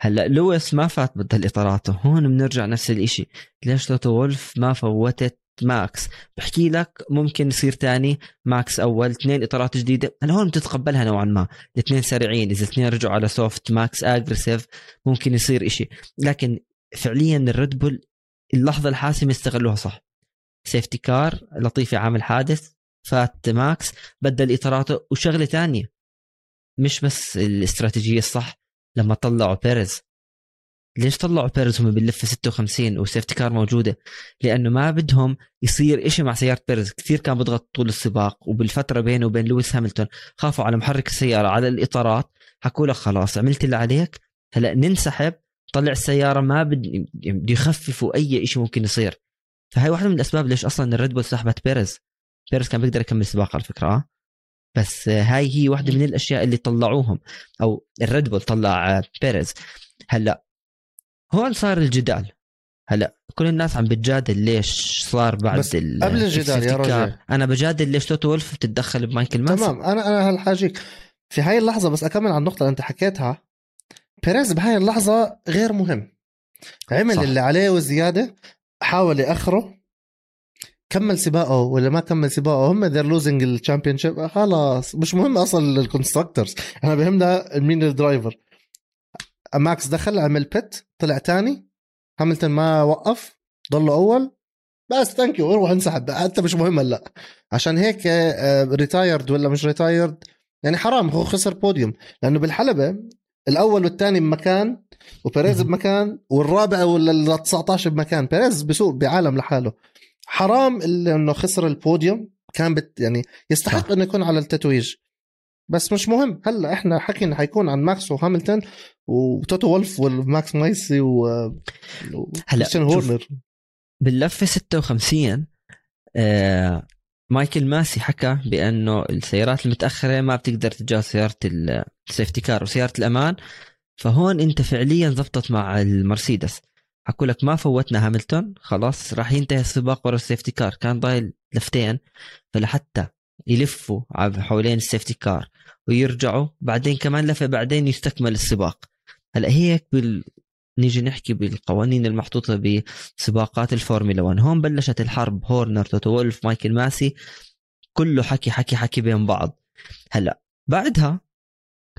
هلا لويس ما فات بدل إطاراته، هون بنرجع نفس الإشي، ليش توتو وولف ما فوتت ماكس؟ بحكي لك ممكن يصير تاني ماكس أول. اثنين إطارات جديدة، أنا هون بتتقبلها نوعا ما، الاثنين سريعين، إذا الاثنين رجعوا على soft ماكس aggressive ممكن يصير إشي، لكن فعليا الريد بول اللحظة الحاسمة استغلوها صح. safety car لطيفي عامل حادث. فات ماكس. بدل إطاراته. وشغلة تانية. مش بس الاستراتيجية الصح. لما طلعوا بيريز. ليش طلعوا بيريز هم باللفه 56 و safety car موجودة لأنه ما بدهم يصير إشي مع سيارة بيريز كثير كان بيضغط طول السباق وبالفترة بينه وبين لويس هاملتون خافوا على محرك السيارة على الإطارات. حكوا له خلاص عملت اللي عليك. هلأ ننسحب طلع السيارة ما بد بده يخففوا أي شيء ممكن يصير. فهي واحدة من الأسباب ليش أصلا الريد بول سحبت بيريز بيريز كان بيقدر يكمل سباق على فكرة آه. بس هاي هي واحدة من الأشياء اللي طلعوهم أو الريد بول طلع بيريز هلأ هون صار الجدال هلا كل الناس عم بتجادل ليش صار بعد بس ال- قبل الجدال يا. رجل. أنا بجادل ليش توتو وولف بتتدخل بمايكل ماسي تمام أنا أنا هلا هاجيك في هاي اللحظة بس أكمل على النقطة اللي أنت حكيتها بيريز بهاي اللحظة غير مهم عمل صح. صح. اللي عليه وزيادة حاول يأخره كمل سباقه ولا ما كمل سباقه هم they're losing ال championship خلاص مش مهم أصلا ال constructors أنا بهمنا مين ال driver ماكس دخل عمل pit طلع تاني. هاملتون ما وقف ضلوا أول. بس thank you روح انسحب. حتى مش مهم هلا. عشان هيك retired ولا مش retired يعني حرام هو خسر بوديوم لأنه بالحلبة الأول والثاني بمكان وبيريز. بمكان والرابع ولا ال 19 بمكان. بيريز بسوق بعالم لحاله. حرام اللي إنه خسر البوديوم كان بت يعني يستحق. إنه يكون على التتويج. بس مش مهم. هلا إحنا حكينا حيكون عن ماكس وهاملتون وتوتو وولف ومايكل ماسي و هلا هورنر. باللفة 56 آه مايكل ماسي حكى بأنه السيارات المتأخرة ما بتقدر تتجاوز سيارة ال- ال safety car وسيارة الأمان. فهون أنت فعليا زبطت مع المرسيدس. حكوا لك ما فوتنا هاملتون خلاص راح ينتهي السباق ورا ال safety car كان ضايل لفتين فلحتى يلفوا حوالين ال safety car ويرجعوا بعدين كمان لفة بعدين يستكمل السباق. هلا هيك بال... نيجي نحكي بالقوانين المحطوطة بسباقات الفورمولا 1 هون بلشت الحرب هورنر توتو وولف مايكل ماسي كله حكي حكي حكي بين بعض. هلا بعدها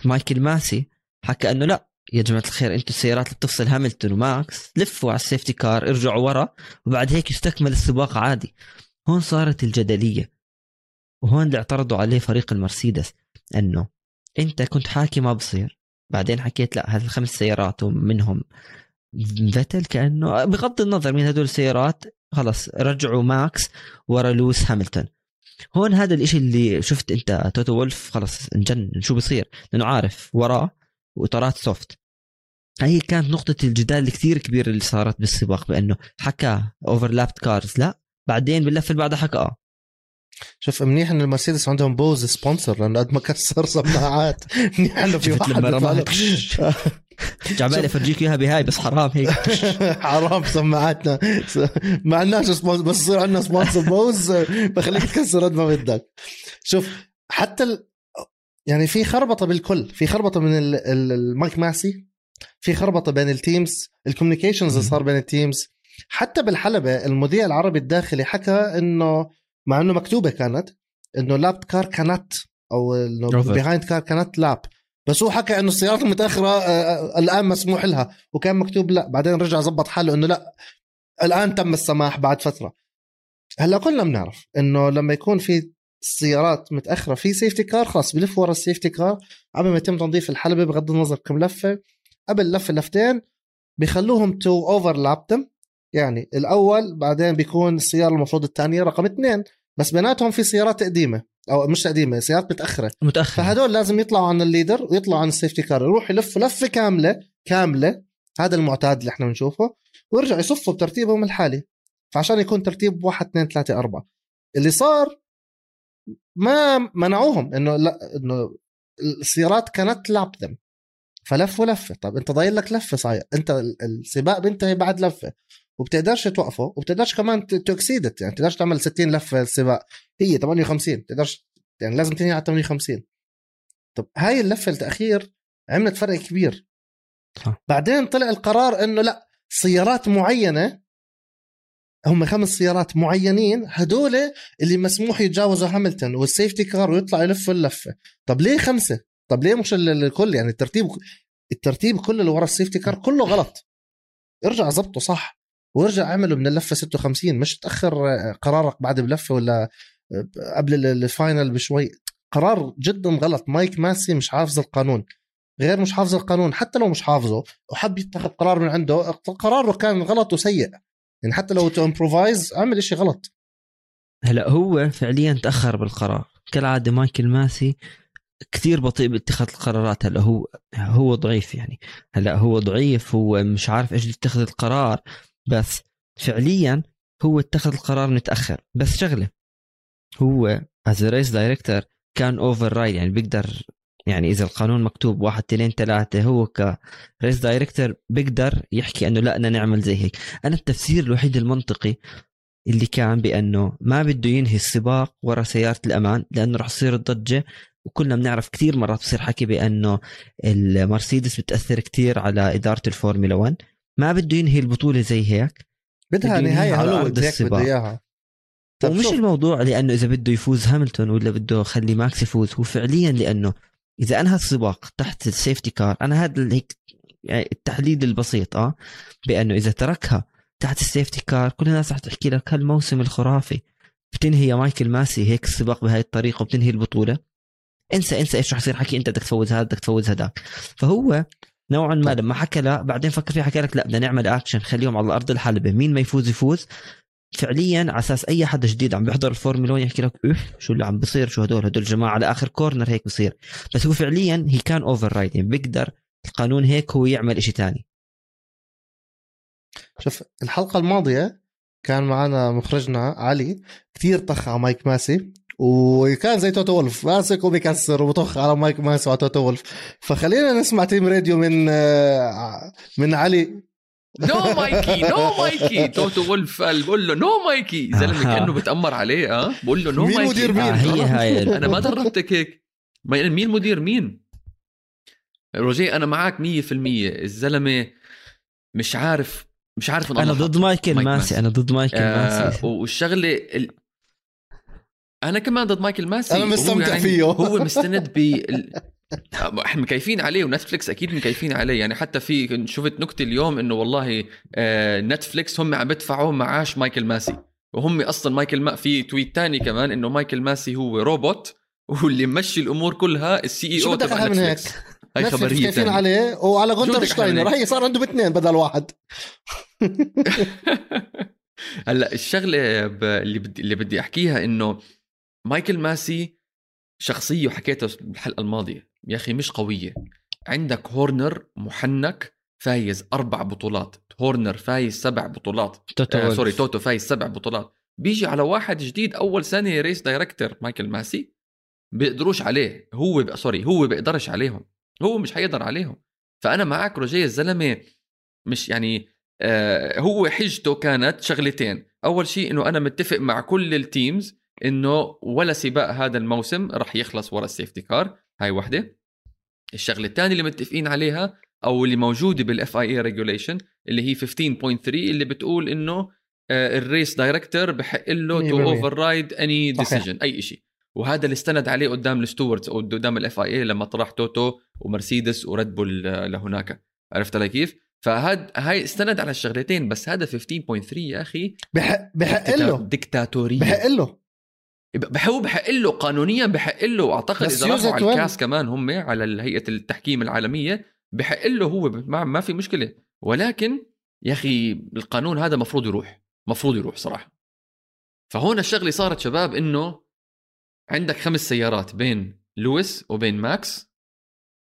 مايكل ماسي حكى إنه لا يا جماعة الخير أنتم السيارات اللي بتفصل هاملتون وماكس لفوا على ال safety car ارجعوا ورا وبعد هيك يستكمل السباق عادي. هون صارت الجدلية. وهون اللي اعترضوا عليه فريق المرسيدس إنه أنت كنت حاكي ما بصير بعدين حكيت لا هذه الخمس سيارات ومنهم فيتل كأنه بغض النظر من هدول السيارات خلص رجعوا ماكس ورا لويس هاملتون. هون هذا الإشي اللي شفت أنت توتو وولف خلص انجنن شو بصير لأنه عارف وراه واطارات soft. هي كانت نقطة الجدال الكثير كبيرة اللي صارت بالسباق بأنه حكى overlapped cars لا. بعدين باللفة اللي بعدها حكى آه. شوف منيح إن المرسيدس عندهم Bose sponsor لأنه قد ما كسر سماعات منيح إنه في واحد لما رماها؟ [laughs] جاي عبالي أفرجيك إياها بهاي بس حرام هيك. [laughs] حرام سماعاتنا. ما عندناش sponsor بس يصير عندنا sponsor Bose بخليك تكسر قد ما بدك. شوف حتى ال... يعني في خربطة بالكل. في خربطة من ال- ال- المايك ماسي في خربطة بين ال teams ال communications اللي صار بين ال teams. حتى بالحلبة المذيع العربي الداخلي حكى إنه مع إنه مكتوبة كانت إنه lapped car كانت أو إنه. behind car كانت lapped بس هو حكى إنه السيارات المتأخرة آه، آه، الآن مسموح لها. وكان مكتوب لا. بعدين رجع زبط حاله إنه لا. الآن تم السماح بعد فترة. هلأ كلنا بنعرف إنه لما يكون في السيارات متأخرة في safety car خلاص بلف ورا ال safety car قبل ما يتم تنظيف الحلبة بغض النظر كم لفة. قبل لفة لفتين بيخلوهم to overlap يعني الأول بعدين بيكون السيارة المفروض الثانية رقم اثنين بس بيناتهم في سيارات قديمة أو مش قديمة سيارات متأخرة. متاخر فهدول لازم يطلعوا عن ال leader ويطلعوا عن ال safety car يروحوا يلفوا لفة كاملة كاملة هذا المعتاد اللي إحنا بنشوفه ويرجعوا يصفوا بترتيبهم الحالي. فعشان يكون ترتيب واحد اثنين ثلاثة أربعة. اللي صار ما منعوهم إنه لا إنه السيارات كانت لعب ذم فلفوا لفة. طب أنت ضايل لك لفة صحيح أنت السباق بينتهي بعد لفة. وبتقدرش توقفه وبتقدرش كمان تكسيدت يعني بتقدرش تعمل 60 لفه السباق هي 58 بتقدرش يعني لازم تنهي على 58 طب هاي اللفة التأخير عملت فرق كبير. صح. بعدين طلع القرار إنه لا سيارات معينة هم خمس سيارات معينين هدول اللي مسموح يتجاوزوا هاملتون وال safety car ويطلع يلفوا اللفة. طب ليه خمسة؟ طب ليه مش الكل؟ يعني الترتيب الترتيب كله اللي ورا ال safety car كله غلط. ارجع ظبطه صح. وارجع اعمله من اللفة 56 مش تأخر قرارك بعد بلفة ولا قبل ال final بشوي. قرار جدا غلط. مايك ماسي مش حافظ القانون. غير مش حافظ القانون حتى لو مش حافظه وحب يتخذ قرار من عنده قراره كان غلط وسيء. يعني حتى لو to improvise اعمل شيء غلط. هلا هو فعليا تأخر بالقرار. كالعادة مايكل ماسي كثير بطيء باتخاذ القرارات. هلا هو هو ضعيف يعني. هلا هو ضعيف هو مش عارف إيش يتخذ القرار. بس فعليا هو اتخذ القرار متأخر. بس شغلة هو از race director can override يعني بيقدر يعني إذا القانون مكتوب واحد اثنين ثلاثة هو ك race director بيقدر يحكي إنه لا بدنا نعمل زي هيك. أنا التفسير الوحيد المنطقي اللي كان بأنه ما بده ينهي السباق ورا سيارة الأمان لأنه راح تصير الضجة. وكلنا بنعرف كثير مرات بصير حكي بأنه المرسيدس بتأثر كثير على إدارة الفورمولا 1 ما بده ينهي البطولة زي هيك؟ بدها نهاية على هيك السباق. بده اياها ومش شوف. الموضوع لأنه إذا بده يفوز هاملتون ولا بده يخلي ماكس يفوز هو فعليا لأنه إذا انهى السباق تحت ال safety car أنا هذا هيك يعني التحليل البسيط آه بأنه إذا تركها تحت ال safety car كل الناس رح تحكي لك هالموسم الخرافي. بتنهي يا مايكل ماسي هيك السباق بهاي الطريقة وبتنهي البطولة؟ انسى انسى إيش رح يصير حكي أنت بدك تفوز هذا بدك تفوز هذاك. فهو نوعا ما لما حكى لا بعدين فكر فيه حكى لك لا بدنا نعمل اكشن خليهم على ارض الحلبة. مين ما يفوز يفوز. فعليا على أساس أي حدا جديد عم بيحضر الفورمولا 1 يحكي لك اف شو اللي عم بيصير شو هدول هدول جماعة على آخر corner هيك بصير. بس هو فعليا هي كان overriding بيقدر القانون هيك هو يعمل إشي تاني. شوف الحلقة الماضية كان معنا مخرجنا علي كتير طخ على مايكل ماسي. وكان زي توتو وولف. ماسك وبيكسر وبطخ على مايكل ماسي وعلى توتو وولف. فخلينا نسمع تيم راديو من آه، من علي. نو مايكي نو مايكي توتو وولف قال بقول له نو مايكي زلمة آه. كأنه بتأمر عليه آه. بقول له نو مين مايكي مدير مين؟ آه هي هاي [laughs] أنا ما دربتك هيك. مين مدير مين؟ روجيه أنا معك 100% الزلمة مش عارف مش عارف أنا. ضد مايكل مايك ماسي ماسي. أنا ضد مايكل آه ماسي. والشغلة ال... أنا كمان ضد مايكل ماسي هو مستمتع يعني فيه. هو مستند ب. [laughs] إحنا مكيفين عليه ونتفليكس أكيد مكيفين عليه يعني حتى في شفت نكتة اليوم إنه والله آه نتفليكس هم عم بدفعوا معاش مايكل ماسي وهم أصلا مايكل ما في تويت تاني كمان إنه مايكل ماسي هو روبوت واللي ممشي الأمور كلها السي إي أو تبع؟ نتفليكس هاي خبرية كيفين. عليه وعلى من شتاينر؟ هي صار عنده باثنين بدل واحد [laughs] هلأ الشغلة اللي بدي اللي بدي أحكيها إنه مايكل ماسي شخصية وحكيتها بالحلقة الماضية. يا أخي مش قوية. عندك هورنر محنك فايز أربع بطولات. هورنر فايز سبع بطولات. توتو آه. sorry توتو فايز سبع بطولات. بيجي على واحد جديد أول سنه race director مايكل ماسي بيقدروش عليه. هو ب... sorry هو بيقدرش عليهم. هو مش حيقدر عليهم. فأنا معك روجيه الزلمة. مش يعني آه هو حجته كانت شغلتين. أول شيء إنه أنا متفق مع كل ال teams إنه ولا سباق هذا الموسم راح يخلص ورا ال safety car هاي وحدة. الشغلة الثانية اللي متفقين عليها أو اللي موجودة بال FIA regulation اللي هي 15.3 اللي بتقول إنه آه، ال race director بحق له to 100%. override any. decision أي شيء وهذا اللي استند عليه قدام ال stewards أو قدام ال FIA لما طرح توتو ومرسيدس وريد بول لهناك. عرفت علي كيف؟ فهاد هاي استند على الشغلتين بس هذا 15.3 يا أخي بحق بحق له. ديكتاتوريه بحق له. هو بحق له قانونيا بحق له أعتقد إذا راحوا it على. الكاس كمان هم على هيئة التحكيم العالمية بحق له هو ما, ما في مشكلة. ولكن يا أخي القانون هذا مفروض يروح مفروض يروح صراحة. فهون الشغلة صارت شباب إنه عندك خمس سيارات بين لويس وبين ماكس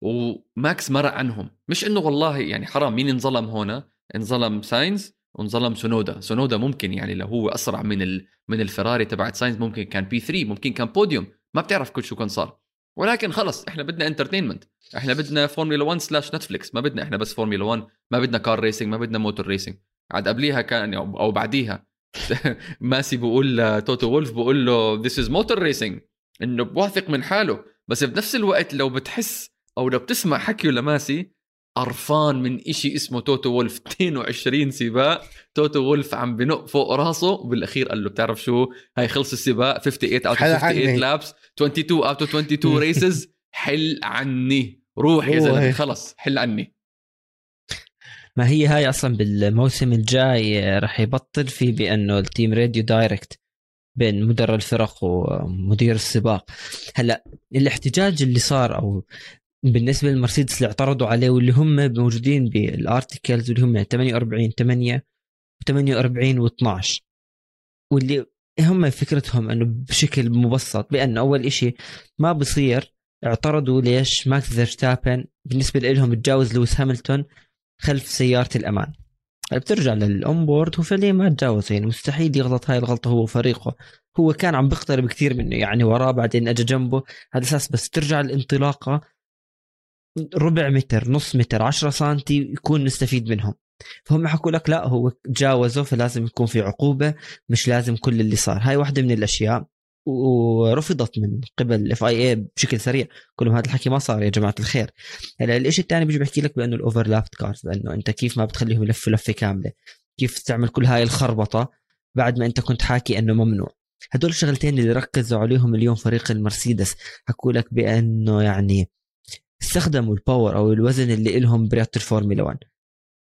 وماكس مرق عنهم. مش إنه والله يعني حرام مين انظلم هنا انظلم ساينز. وانظلم سونودا. سونودا ممكن يعني لو هو أسرع من ال... من الفراري تبعت ساينز ممكن كان P3 ممكن كان بوديوم ما بتعرف كل شو كان صار. ولكن خلص إحنا بدنا entertainment إحنا بدنا فورمولا 1 slash نتفليكس ما بدنا إحنا بس فورمولا 1 ما بدنا car racing ما بدنا motor racing عاد قبليها كان أو بعديها. [laughs] ماسي بقول توتو وولف بقول له this is motor racing إنه بواثق من حاله. بس بنفس الوقت لو بتحس أو لو بتسمع حكيه لماسي قرفان من إشي اسمه توتو وولف. [laughs] 22 سباق. توتو وولف عم بنق فوق راسه. وبالأخير قال له بتعرف شو؟ هاي خلص السباق. 58 اوت حل 58 عني. لابس 22 اوت 22 ريسز حل عني. روح يا زلمة. خلص. حل عني. ما هي هاي أصلا بالموسم الجاي رح يبطل في بأنه التيم راديو دايركت بين مدير الفرق ومدير السباق. هلأ الاحتجاج اللي صار أو بالنسبة للمرسيدس اللي اعترضوا عليه واللي هم موجودين بال articles واللي هم 48 8 و48 و12 واللي هم فكرتهم إنه بشكل مبسط بانه أول إشي ما بصير اعترضوا ليش ماكس فيرستابن بالنسبة لهم تجاوز لويس هاملتون خلف سيارة الأمان. بترجع لل onboard هو فعليا ما تجاوز يعني مستحيل يغلط هاي الغلطة هو وفريقه. هو كان عم بيقترب كثير منه يعني وراه بعدين اجى جنبه. على أساس بس ترجع الانطلاقه ربع متر نص متر 10 سنتي يكون نستفيد منهم. فهم حكوا لك لا هو تجاوزه فلازم يكون في عقوبة مش لازم كل اللي صار. هاي واحدة من الأشياء ورفضت من قبل ال FIA بشكل سريع. كلهم هذا الحكي ما صار يا جماعة الخير. هلا الشيء الثاني بيجي بحكي لك بأنه ال overlapped cars لأنه أنت كيف ما بتخليهم يلفوا لفة كاملة. كيف تعمل كل هاي الخربطة بعد ما أنت كنت حاكي أنه ممنوع. هدول الشغلتين اللي ركزوا عليهم اليوم فريق المرسيدس حكوا لك بأنه يعني استخدموا ال power أو الوزن اللي لهم برياضه الفورمولا 1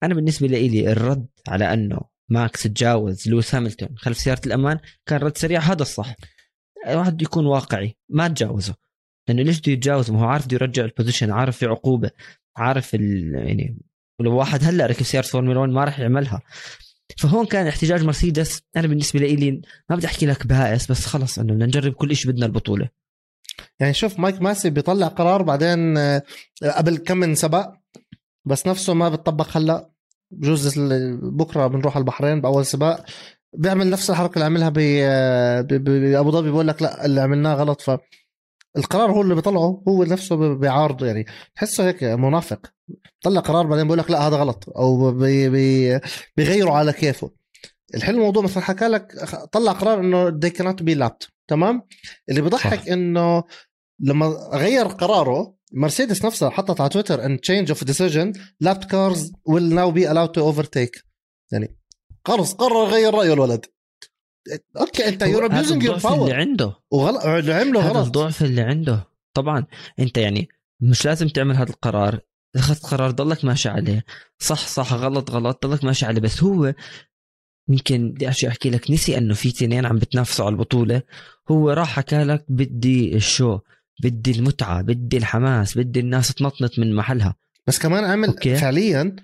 أنا بالنسبة لي الرد على أنه ماكس تجاوز لويس هاملتون خلف سيارة الأمان كان رد سريع هذا الصح. واحد يكون واقعي ما تجاوزه. لأنه ليش بده يتجاوز ما هو عارف بده يرجع ال position عارف في عقوبة عارف. يعني ولو واحد هلأ ركب سيارة فورمولا 1 ما راح يعملها. فهون كان احتجاج مرسيدس. أنا بالنسبة لي ما بدي أحكي لك bias بس خلص إنه بدنا نجرب كل شيء بدنا البطولة. يعني شوف مايك ماسي بيطلع قرار بعدين آه، قبل كم من سباق بس نفسه ما بتطبق هلا. بجوز بكرة بنروح على البحرين بأول سباق. بيعمل نفس الحركة اللي عملها ب- آه، بابو ظبي بقول لك لا اللي عملناه غلط. ف القرار هو اللي بيطلعه هو نفسه بي- بيعارضه يعني. تحسه هيك منافق. طلع قرار بعدين بقول لك لا هذا غلط أو بي بي بيغيره على كيفه. الحلو الموضوع مثلا حكى لك طلع قرار إنه they cannot be lapped تمام؟ اللي بيضحك صح. إنه لما غير قراره مرسيدس نفسها حطت على تويتر in change of decision lapped cars will now be allowed to overtake. يعني خلص قرر غير رايه الولد. okay أنت you're abusing your الضعف اللي عنده. وغلط اللي عمله غلط. الضعف اللي عنده. طبعا أنت يعني مش لازم تعمل هذا القرار. أخذت قرار ضلك ماشي عليه. صح صح غلط غلط ضلك ماشي عليه. بس هو يمكن بدي أشي أحكي لك. نسي إنه في تنين عم بتنافسوا على البطولة. هو راح حكى لك بدي ال show بدي المتعة بدي الحماس بدي الناس تنطنط من محلها. بس كمان عمل okay. فعليا.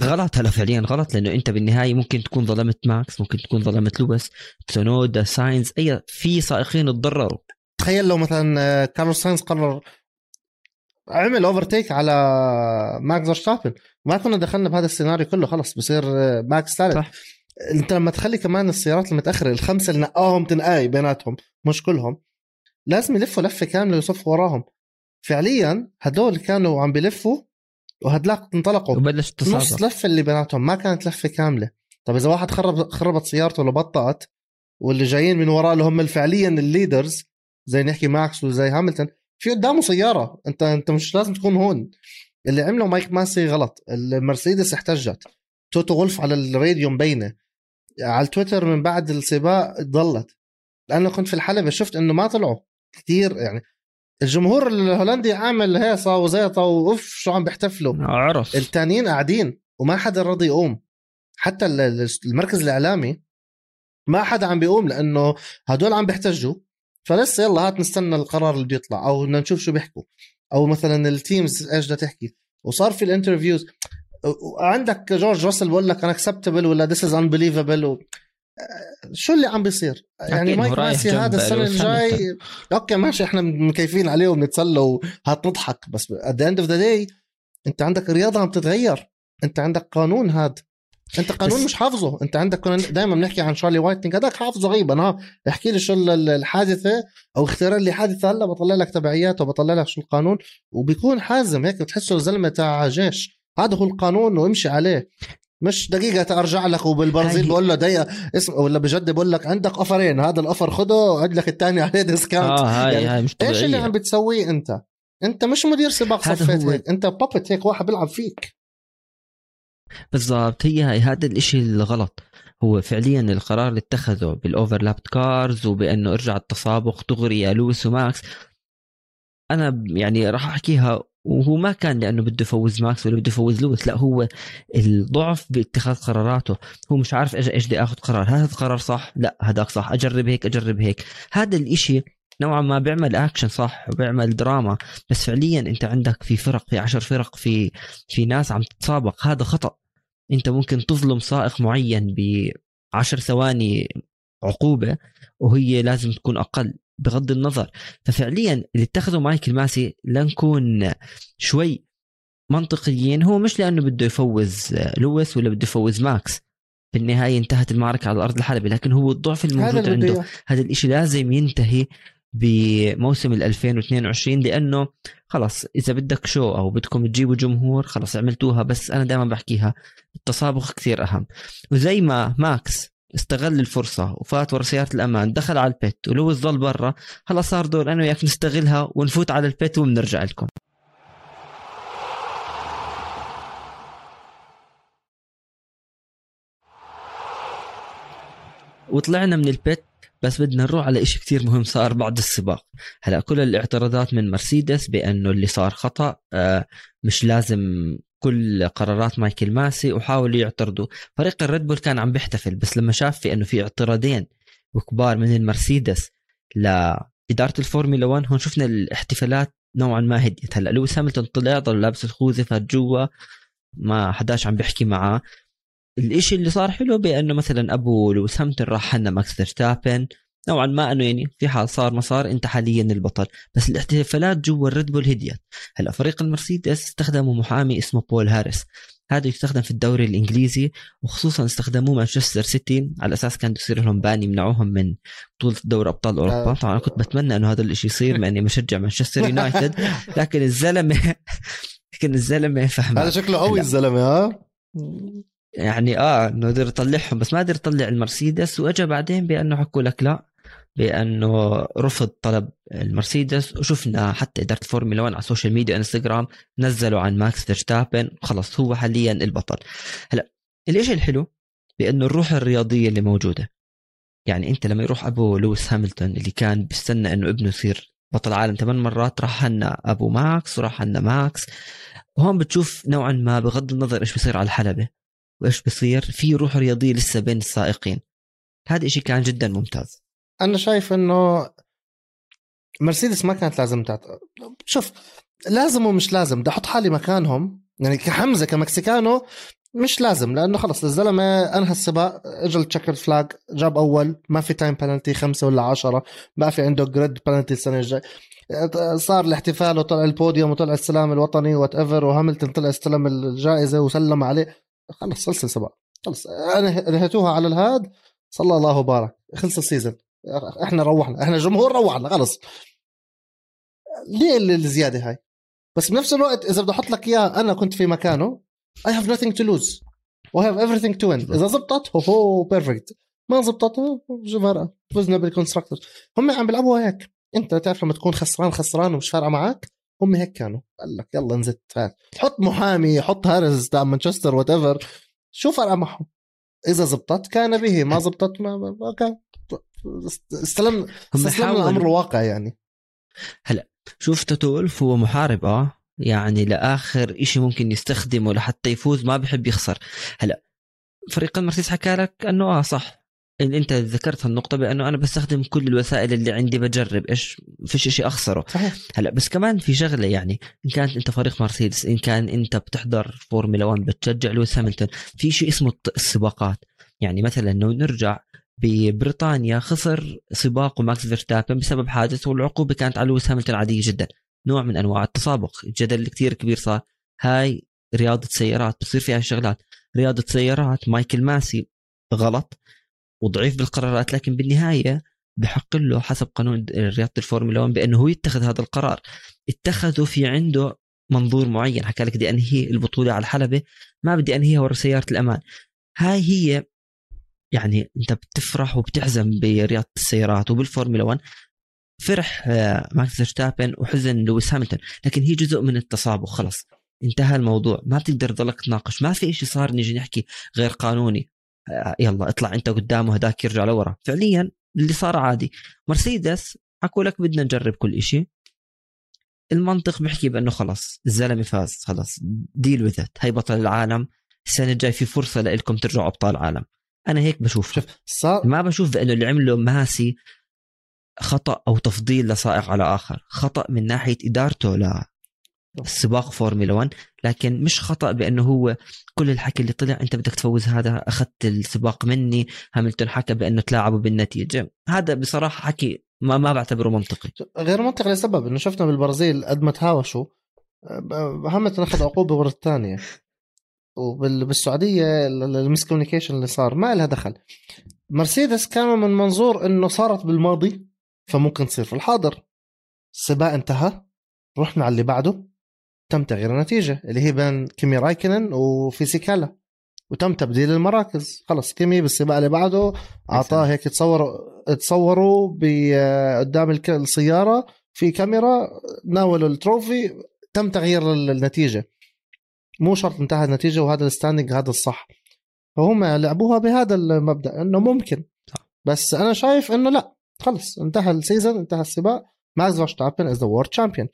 غلط هلا فعليا غلط لأنه أنت بالنهاية ممكن تكون ظلمت ماكس ممكن تكون ظلمت لويس تسونودا ساينز أي في سائقين تضرروا. تخيل لو مثلا آه، كارلوس ساينز قرر عمل overtake على ماكس فيرستابن. ما كنا دخلنا بهذا السيناريو كله خلص بصير آه، ماكس ثالث. انت لما تخلي كمان السيارات المتأخرة الخمسة اللي نقاهم تنقاي بيناتهم مش كلهم لازم يلفوا لفة كاملة ويصفوا وراهم. فعليا هدول كانوا عم بلفوا وهدلاك انطلقوا. وبلش نص لفه اللي بيناتهم ما كانت لفة كاملة. طب إذا واحد خرب خربت سيارته ولا بطأت واللي جايين من وراه اللي هم فعليا ال leaders زي نحكي ماكس وزي هاملتون في قدامه سيارة. انت أنت مش لازم تكون هون. اللي عمله مايك ماسي غلط. المرسيدس احتجت. توتو وولف على الراديو مبينه على التويتر من بعد السباق ضلت. لأنه كنت في الحلبة شفت إنه ما طلعوا كثير يعني الجمهور الهولندي عامل هيصة وزيطة وأوف شو عم بيحتفلوا. عرف التانيين قاعدين وما حدا راضي يقوم. حتى ال- ال- المركز الإعلامي ما حدا عم بيقوم لأنه هدول عم بيحتجوا. فلسه يلا هات نستنى القرار اللي بيطلع أو بدنا نشوف شو بيحكوا. أو مثلا ال teams إيش بدها تحكي. وصار في ال interviews عندك جورج راسل بقول لك unacceptable ولا this is unbelievable. شو اللي عم بيصير؟ يعني مايك ماسي هذا السنة الجاي okay ماشي إحنا مكيفين عليه وبنتسلى وهات نضحك بس at the end of the day أنت عندك رياضه عم تتغير. أنت عندك قانون هاد. أنت قانون مش حافظه. أنت عندك كنا دائما بنحكي عن شارلي وايتنج هذاك حافظه غيبا ها. احكي لي شو ال- ال- الحادثة أو اختار لي حادثة. هلا بطلع لك تبعيات وبطلع لك شو القانون. وبيكون حازم هيك بتحسه زلمة تاع جيش. هذا هو القانون وامشي عليه. مش دقيقة أرجع لك وبالبرازيل هاي- بقول له دقيقة اسم ولا بجد بقول لك عندك اوفرين هذا الاوفر خده عد لك الثاني عليه [laughs] ديسكاونت آه هاي يعني هاي مش إيش اللي طبيعية. عم بتسويه أنت؟ أنت مش مدير سباق صفيت هيك أنت بابت هيك واحد بيلعب فيك. بالضبط هي هاي هذا الإشي الغلط. هو فعليا القرار اللي اتخذه بالاوفرلاب كارز وبأنه ارجع التسابق دغري يا لويس وماكس. أنا ب- يعني راح أحكيها وهو ما كان لأنه بده يفوز ماكس ولا بده يفوز لويس لا هو الضعف باتخاذ قراراته هو مش عارف إيش بدي آخذ قرار. هذا القرار صح؟ لا هذاك صح. أجرب هيك أجرب هيك. هذا الإشي نوعا ما بيعمل اكشن صح وبيعمل دراما بس فعليا أنت عندك في فرق في عشر فرق في في ناس عم تتسابق. هذا خطأ. أنت ممكن تظلم سائق معين بعشر ثواني عقوبة وهي لازم تكون أقل. بغض النظر. ففعليا اللي اتخذه مايكل ماسي لنكون شوي منطقيين هو مش لأنه بده يفوز لويس ولا بده يفوز ماكس. بالنهاية انتهت المعركة على أرض الحلبة لكن هو الضعف الموجود عنده. هذا الإشي لازم ينتهي بموسم ال 2022 لأنه خلص إذا بدك show أو بدكم تجيبوا جمهور خلص عملتوها بس أنا دائما بحكيها التسابق كثير أهم. وزي ما ماكس استغل الفرصة وفات ورا سيارة الأمان دخل على البيت ولويس ضل برا. خلص صار دور أنا وياك نستغلها ونفوت على البيت وبنرجع لكم. وطلعنا من البيت بس بدنا نروح على إشي كتير مهم صار بعد السباق. هلا كل الاعتراضات من مرسيدس بأنه اللي صار خطأ آه، مش لازم كل قرارات مايكل ماسي وحاولوا يعترضوا. فريق الريد بول كان عم بيحتفل بس لما شاف في إنه في اعتراضين وكبار من المرسيدس لإدارة الفورمولا 1 هون شفنا الاحتفالات نوعا ما هديت. هلأ لويس هاميلتون طلع ضل لابس الخوذة فات جوا ما حداش عم بيحكي معاه. الإشي اللي صار حلو بأنه مثلا أبو لويس هاميلتون راح هنا ماكس فيرستابن. نوعا ما إنه يعني في حال صار ما صار انت حاليا البطل. بس الاحتفالات جوا الريد بول هديت. هلا فريق المرسيدس استخدموا محامي اسمه بول هاريس. هذا يستخدم في الدوري الإنجليزي وخصوصا استخدموه مانشستر سيتي. على أساس كان يصير لهم بان يمنعوهم من بطولة دوري أبطال أوروبا. آه. طبعا أنا كنت بتمنى إنه هذا الشيء يصير مع إني مشجع مانشستر يونايتد. [laughs] لكن الزلمة لكن الزلمة فهم هذا شكله قوي. الزلمة ها؟ يعني آه إنه قدر يطلعهم بس ما قدر يطلع المرسيدس. وأجا بعدين بأنه حكوا لك لا بأنه رفض طلب المرسيدس. وشفنا حتى إدارة الفورمولا 1 على السوشيال ميديا إنستغرام نزلوا عن ماكس فيرستابن. خلص هو حاليا البطل. هلأ الاشي الحلو؟ بأنه الروح الرياضية اللي موجودة. يعني أنت لما يروح أبو لويس هاملتون اللي كان بيستنى إنه ابنه يصير بطل عالم ثمان مرات راح عنا أبو ماكس وراح عنا ماكس. وهون بتشوف نوعا ما بغض النظر إيش بيصير على الحلبة وإيش بصير في روح رياضية لسه بين السائقين. هذا إشي كان جدا ممتاز. أنا شايف إنه مرسيدس ما كانت لازم تعت... شوف لازم ومش لازم. بدي أحط حالي مكانهم. يعني كحمزة كمكسيكانو مش لازم لأنه خلص الزلمه أنهى السباق. اجى ال checkered flag جاب أول. ما في time penalty خمسة ولا عشرة. ما في عنده grid penalty السنة الجايه صار الاحتفال وطلع البوديوم وطلع السلام الوطني whatever وهاملتون طلع استلم الجائزة وسلم عليه. خلص خلص السباق. خلص أنا نهيتوها على الهاد. صلى الله وبارك. خلص ال season إحنا روحنا إحنا جمهور روحنا خلص. ليه ال- الزيادة هاي؟ بس بنفس الوقت إذا بدي أحط لك اياه أنا كنت في مكانه I have nothing to lose. و I have everything to win. إذا زبطت هو هو perfect ما زبطت شو فرقه فزنا بال constructor هم عم بيلعبوا هيك. أنت تعرف لما تكون خسران خسران ومش فارقة معك هم هيك كانوا. قال لك يلا نزت هات حط محامي حط هارز تاع مانشستر whatever شو فرقه معهم؟ إذا زبطت كان به. ما زبطت ما ما كان. استلم هم استسلمنا الامر الواقع يعني. شوف توتو وولف هو محارب آه. يعني لآخر إشي ممكن يستخدمه لحتى يفوز ما بحب يخسر. هلا فريق المرسيدس حكى لك إنه آه صح. إن أنت ذكرت هالنقطة بأنه أنا بستخدم كل الوسائل اللي عندي بجرب إيش فيش شيء أخسره. صحيح. هلا بس كمان في شغلة يعني إن كانت أنت فريق مرسيدس إن كان أنت بتحضر فورمولا 1 بتشجع لويس هاملتون في شيء اسمه السباقات. يعني مثلا لو نرجع ببريطانيا خسر سباقه ماكس فيرستابن بسبب حادث والعقوبة كانت على لويس هاملتون عادية جدا. نوع من أنواع التسابق. الجدل كثير كبير صار. هاي رياضة سيارات. بصير فيها شغلات. رياضة سيارات. مايكل ماسي غلط وضعيف بالقرارات لكن بالنهاية بحق له حسب قانون رياضة الفورمولا 1 بأنه هو يتخذ هذا القرار. اتخذوا في عنده منظور معين. حكى لك بدي أنهي البطولة على الحلبه ما بدي أنهيها ورا سيارة الأمان. هاي هي يعني انت بتفرح وبتحزن برياضة السيارات وبالفورمولا 1 فرح آه، ماكس فيرستابن وحزن لويس هامilton لكن هي جزء من التسابق خلص انتهى الموضوع. ما بتقدر تضلك تناقش. ما في شيء صار نيجي نحكي غير قانوني. آه، يلا اطلع انت قدامه هداك يرجع لورا. فعليا اللي صار عادي. مرسيدس حكوا لك بدنا نجرب كل شيء المنطق بيحكي بأنه خلص الزلمة فاز خلص deal with it هي بطل العالم. السنة الجاي في فرصة لكم ترجعوا أبطال عالم. أنا هيك بشوف شوف صار ما بشوف بانه اللي عمله ماسي خطأ أو تفضيل لسائق على آخر. خطأ من ناحية إدارته للسباق فورمولا 1 لكن مش خطأ بأنه هو كل الحكي اللي طلع أنت بدك تفوز هذا أخذت السباق مني هاملتون حكى بأنه تلاعبوا بالنتيجة. هذا بصراحة حكي ما ما بعتبره منطقي. غير منطقي لسبب إنه شفنا بالبرازيل قد ما تهاوشوا هاملتون أخذ عقوبة ورا الثانية وبالسعوديه ال miscommunication اللي صار ما لها دخل. مرسيدس كانوا من منظور إنه صارت بالماضي فممكن تصير في الحاضر. السباق انتهى رحنا على اللي بعده. تم تغيير النتيجة اللي هي بين كيمي رايكنن وفيسيكيلا وتم تبديل المراكز. خلص كيمي بالسباق اللي بعده أعطاه هيك تصوروا تصوروا ب- قدام السيارة في كاميرا ناولوا ال trophy تم تغيير ال- النتيجة. مو شرط انتهى النتيجة وهذا ال standing هذا الصح. فهم لعبوها بهذا المبدأ إنه ممكن. بس أنا شايف إنه لا. خلص انتهى ال season انتهى السباق. ماكس فيرستابن is the world champion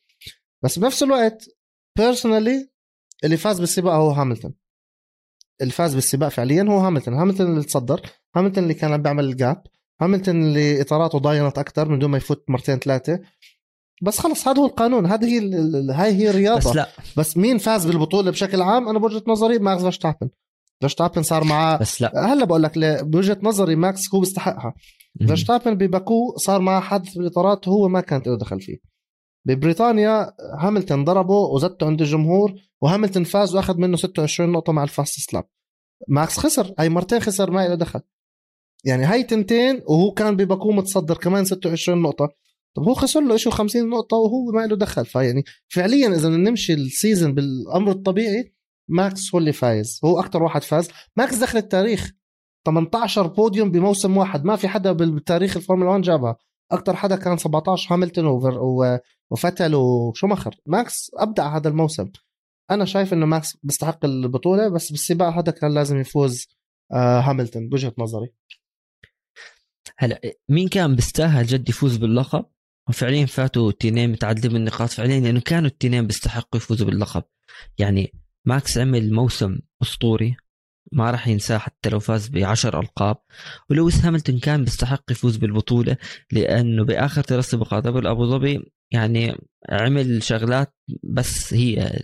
بس بنفس الوقت personally اللي فاز بالسباق هو هاملتون اللي فاز بالسباق فعليا هو هاملتون هاملتون اللي تصدر هاملتون اللي كان عم بيعمل ال gap هاملتون اللي إطاراته ضاينت أكثر من دون ما يفوت مرتين ثلاثة. بس خلص هذا هو القانون. هذه هي هاي هي الرياضة. بس لا. بس مين فاز بالبطولة بشكل عام؟ أنا بوجهة نظري ماكس فيرستابن. فيرستابن صار معاه بس لا. هلا بقول لك بوجهة نظري ماكس هو بيستحقها. فيرستابن بباكو صار معاه حادث بالاطارات هو ما كانت له دخل فيه. ببريطانيا هاملتون ضربه وزته عند الجمهور وهاملتون فاز وأخذ منه 26 نقطة مع ال fastest lap ماكس خسر. هاي مرتين خسر ما له دخل. يعني هاي تنتين وهو كان بباكو متصدر كمان 26 نقطة. طب هو خسر له شو 50 نقطة وهو ما له دخل. فيعني فعليا إذا نمشي ال season بالأمر الطبيعي ماكس هو اللي فايز. هو أكثر واحد فاز. ماكس دخل التاريخ. 18 بوديوم بموسم واحد. ما في حدا بالتاريخ الفورمولا 1 جابها. أكثر حدا كان 17 هاملتون وفيتل وشوماخر. ماكس أبدع هذا الموسم. أنا شايف إنه ماكس بيستحق البطولة بس بالسباق هذا كان لازم يفوز آه هاملتون. بوجهة نظري. هلا مين كان بيستاهل جد يفوز باللقب؟ وفعليا فاتوا التنين متعادلين بالنقاط فعليا لأنه كانوا التنين بيستحقوا يفوزوا باللقب. يعني ماكس عمل موسم أسطوري ما راح ينساه حتى لو فاز بعشر ألقاب. ولويس هاملتون كان بيستحق يفوز بالبطولة لأنه بآخر ثلاث سباقات قبل أبو ظبي يعني عمل شغلات بس هي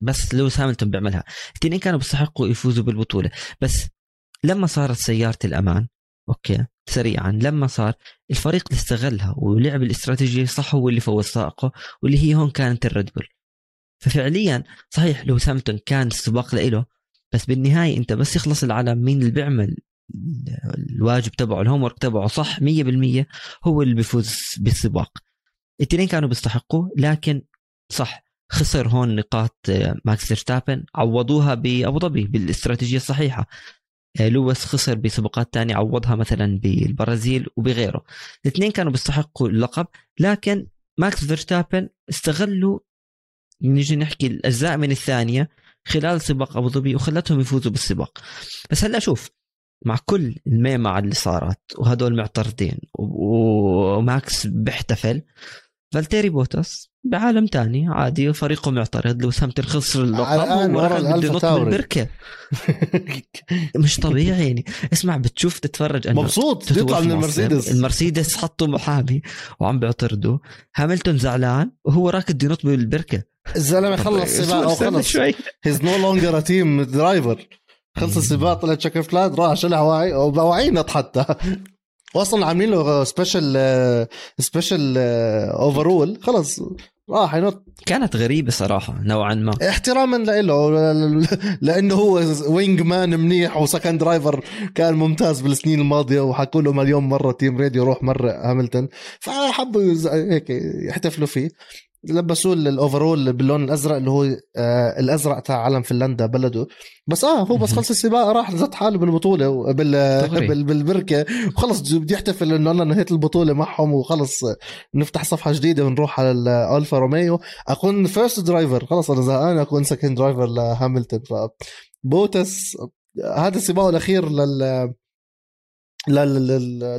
بس لويس هاملتون بيعملها. الاثنين كانوا بيستحقوا يفوزوا بالبطولة. بس لما صارت سيارة الأمان okay سريعا. لما صار الفريق اللي استغلها ولعب الاستراتيجية صح هو اللي فوز سائقه واللي هي هون كانت الريد بول. ففعليا صحيح لويس هاملتون كان السباق لإله بس بالنهاية أنت بس يخلص العالم مين اللي بيعمل الواجب تبعه ال homework تبعه صح 100% هو اللي بيفوز بالسباق. الاثنين كانوا بيستحقوا لكن صح خسر هون نقاط ماكس فيرستابن عوضوها بأبو ظبي بالإستراتيجية الصحيحة. لويس خسر بسباقات تانية عوضها مثلا بالبرازيل وبغيره. الاثنين كانوا بيستحقوا اللقب لكن ماكس فيرستابن استغلوا نيجي نحكي الأجزاء من الثانية خلال سباق أبو ظبي وخلتهم يفوزوا بالسباق. بس هلا شوف مع كل المعمعة اللي صارت وهدول معترضين وماكس بيحتفل فالتيري بوتاس بعالم تاني. عادي وفريقه معترض لويس هاملتون خسر اللقب ورا وراح بده ينط من تاوري. البركه [laughs] مش طبيعي يعني. اسمع بتشوف تتفرج أنه مبسوط. توتو يطلع وولف من. المرسيدس. المرسيدس. حطوا محامي وعم بيعترضوا هاملتون زعلان وهو راكد ينط بالبركه الزلمة خلص سباق استنى وخلص شوي. he's no longer team driver خلص السباق طلع checkered flag راح شلها واعي وواعي نط حتى. [laughs] واصلا عاملين له special special overall خلص. راح ينط كانت غريبة صراحة نوعا ما. احتراما له لإنه هو wingman منيح و second driver كان ممتاز بالسنين الماضية وحكوا له مليون مرة team radio روح مرة هاملتون. فحبوا هيك يحتفلوا فيه. لبسوه ال overall باللون الأزرق اللي هو آه الأزرق تاع علم فنلندا بلده بس آه هو بس. خلص السباق راح زت حاله بالبطولة. بال بالبركة وخلص بده يحتفل إنه أنا نهيت البطولة معهم وخلص نفتح صفحة جديدة ونروح على الالفا روميو أكون first driver خلص أنا زهقان أكون second driver لهاملتون ف بوتاس هذا السباق الأخير لل-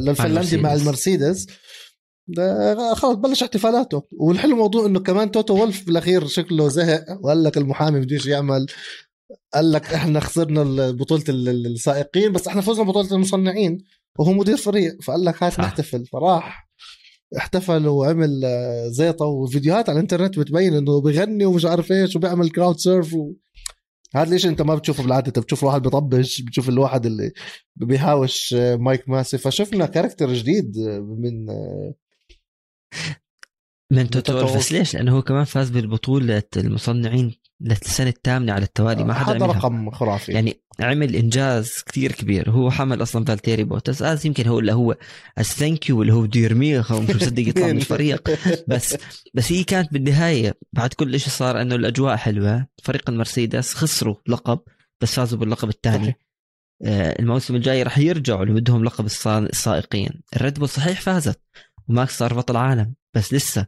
للفنلندي مع المرسيدس. خلص بلش احتفالاته. والحلو موضوع إنه كمان توتو وولف بالأخير شكله زهق وقال لك المحامي بديش يعمل. قال لك إحنا خسرنا بطولة ال- السائقين بس إحنا فزنا بطولة المصنعين وهو مدير فريق. فقال لك هات. نحتفل. فراح احتفل وعمل زيطة وفيديوهات على الإنترنت بتبين إنه بغني ومش عارف إيش وبيعمل crowd surf و... هذا الشيء أنت ما بتشوفه بالعادة. أنت بتشوف الواحد بيطبش بتشوف الواحد اللي بيهاوش مايك ماسي. فشفنا character جديد من من وولف. بس ليش؟ لأنه هو كمان فاز بالبطولة المصنعين للسنة الثامنه على التوالي ما حدا هذا رقم خرافي. يعني عمل إنجاز كثير كبير. هو حمل أصلا فالتيري بوتاس. as يمكن هو اللي هو as thank you اللي هو بده يرميه هو مش مصدق يطلع من [laughs] الفريق. بس بس هي كانت بالنهاية بعد كل شيء صار إنه الأجواء حلوة. فريق المرسيدس خسروا لقب بس فازوا باللقب الثاني. آه، الموسم الجاي رح يرجعوا اللي بدهم لقب السائقين. الريد بول صحيح فازت. وماكس صار بطل عالم بس لسه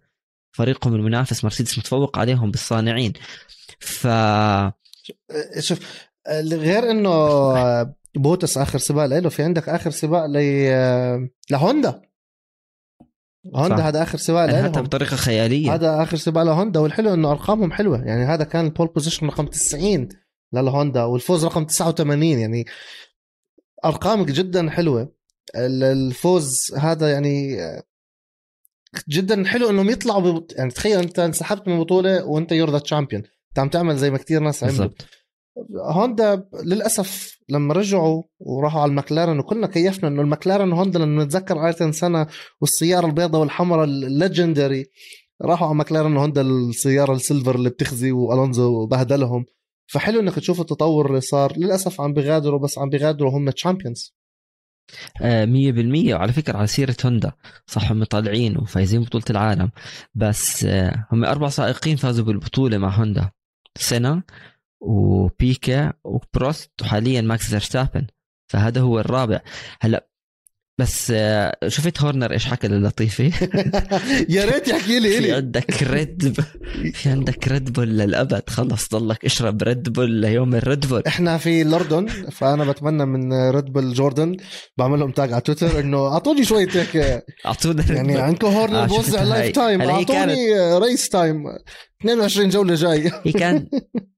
فريقهم المنافس مرسيدس متفوق عليهم بالصانعين. ف شوف غير إنه بوتاس آخر سباق له في عندك آخر سباق ل لهوندا. هوندا. هذا آخر سباق انهتها لهم. بطريقة خيالية. هذا آخر سباق لهوندا والحلو إنه أرقامهم حلوة. يعني هذا كان ال pole position رقم 90 للهوندا والفوز رقم 89 يعني ارقام جدا حلوة. ال- الفوز هذا يعني جدا حلو إنهم يطلعوا ببط... يعني تخيل أنت انسحبت من بطولة وأنت you're the champion أنت عم تعمل زي ما كتير ناس عملوا. بالضبط. هوندا للأسف لما رجعوا وراحوا على المكلارن وكلنا كيفنا إنه المكلارن وهوندا لما نتذكر ايرتون سينا والسيارة البيضاء والحمراء ال legendary راحوا على مكلارن وهوندا السيارة ال silver اللي بتخزي وألونزو بهدلهم فحلو إنك تشوف التطور اللي صار. للأسف عم بيغادروا بس عم بيغادروا هم champions مية بالمية. وعلى فكرة على سيرة هوندا صح هم طالعين وفايزين بطولة العالم. بس آه، هم أربع سائقين فازوا بالبطولة مع هوندا سينا وبيكيه وبروست وحاليا ماكس فيرستابن. فهذا هو الرابع. هلأ بس آه، شفت هورنر إيش حكى للاتيفي [laughs] يا ريت يحكي لي. في عندك ريد في عندك ريد بول للأبد. خلص ضلك اشرب ريد بول ليوم الريد بول. إحنا في الاردن فأنا بتمنى من ريد بول جوردن بعمل لهم tag على تويتر إنه أعطوني شوية هيك أعطونا Red يعني Bull. عندكم هورنر آه، بوزع. lifetime أعطوني race time 22 جولة جاي. هي كان [laughs]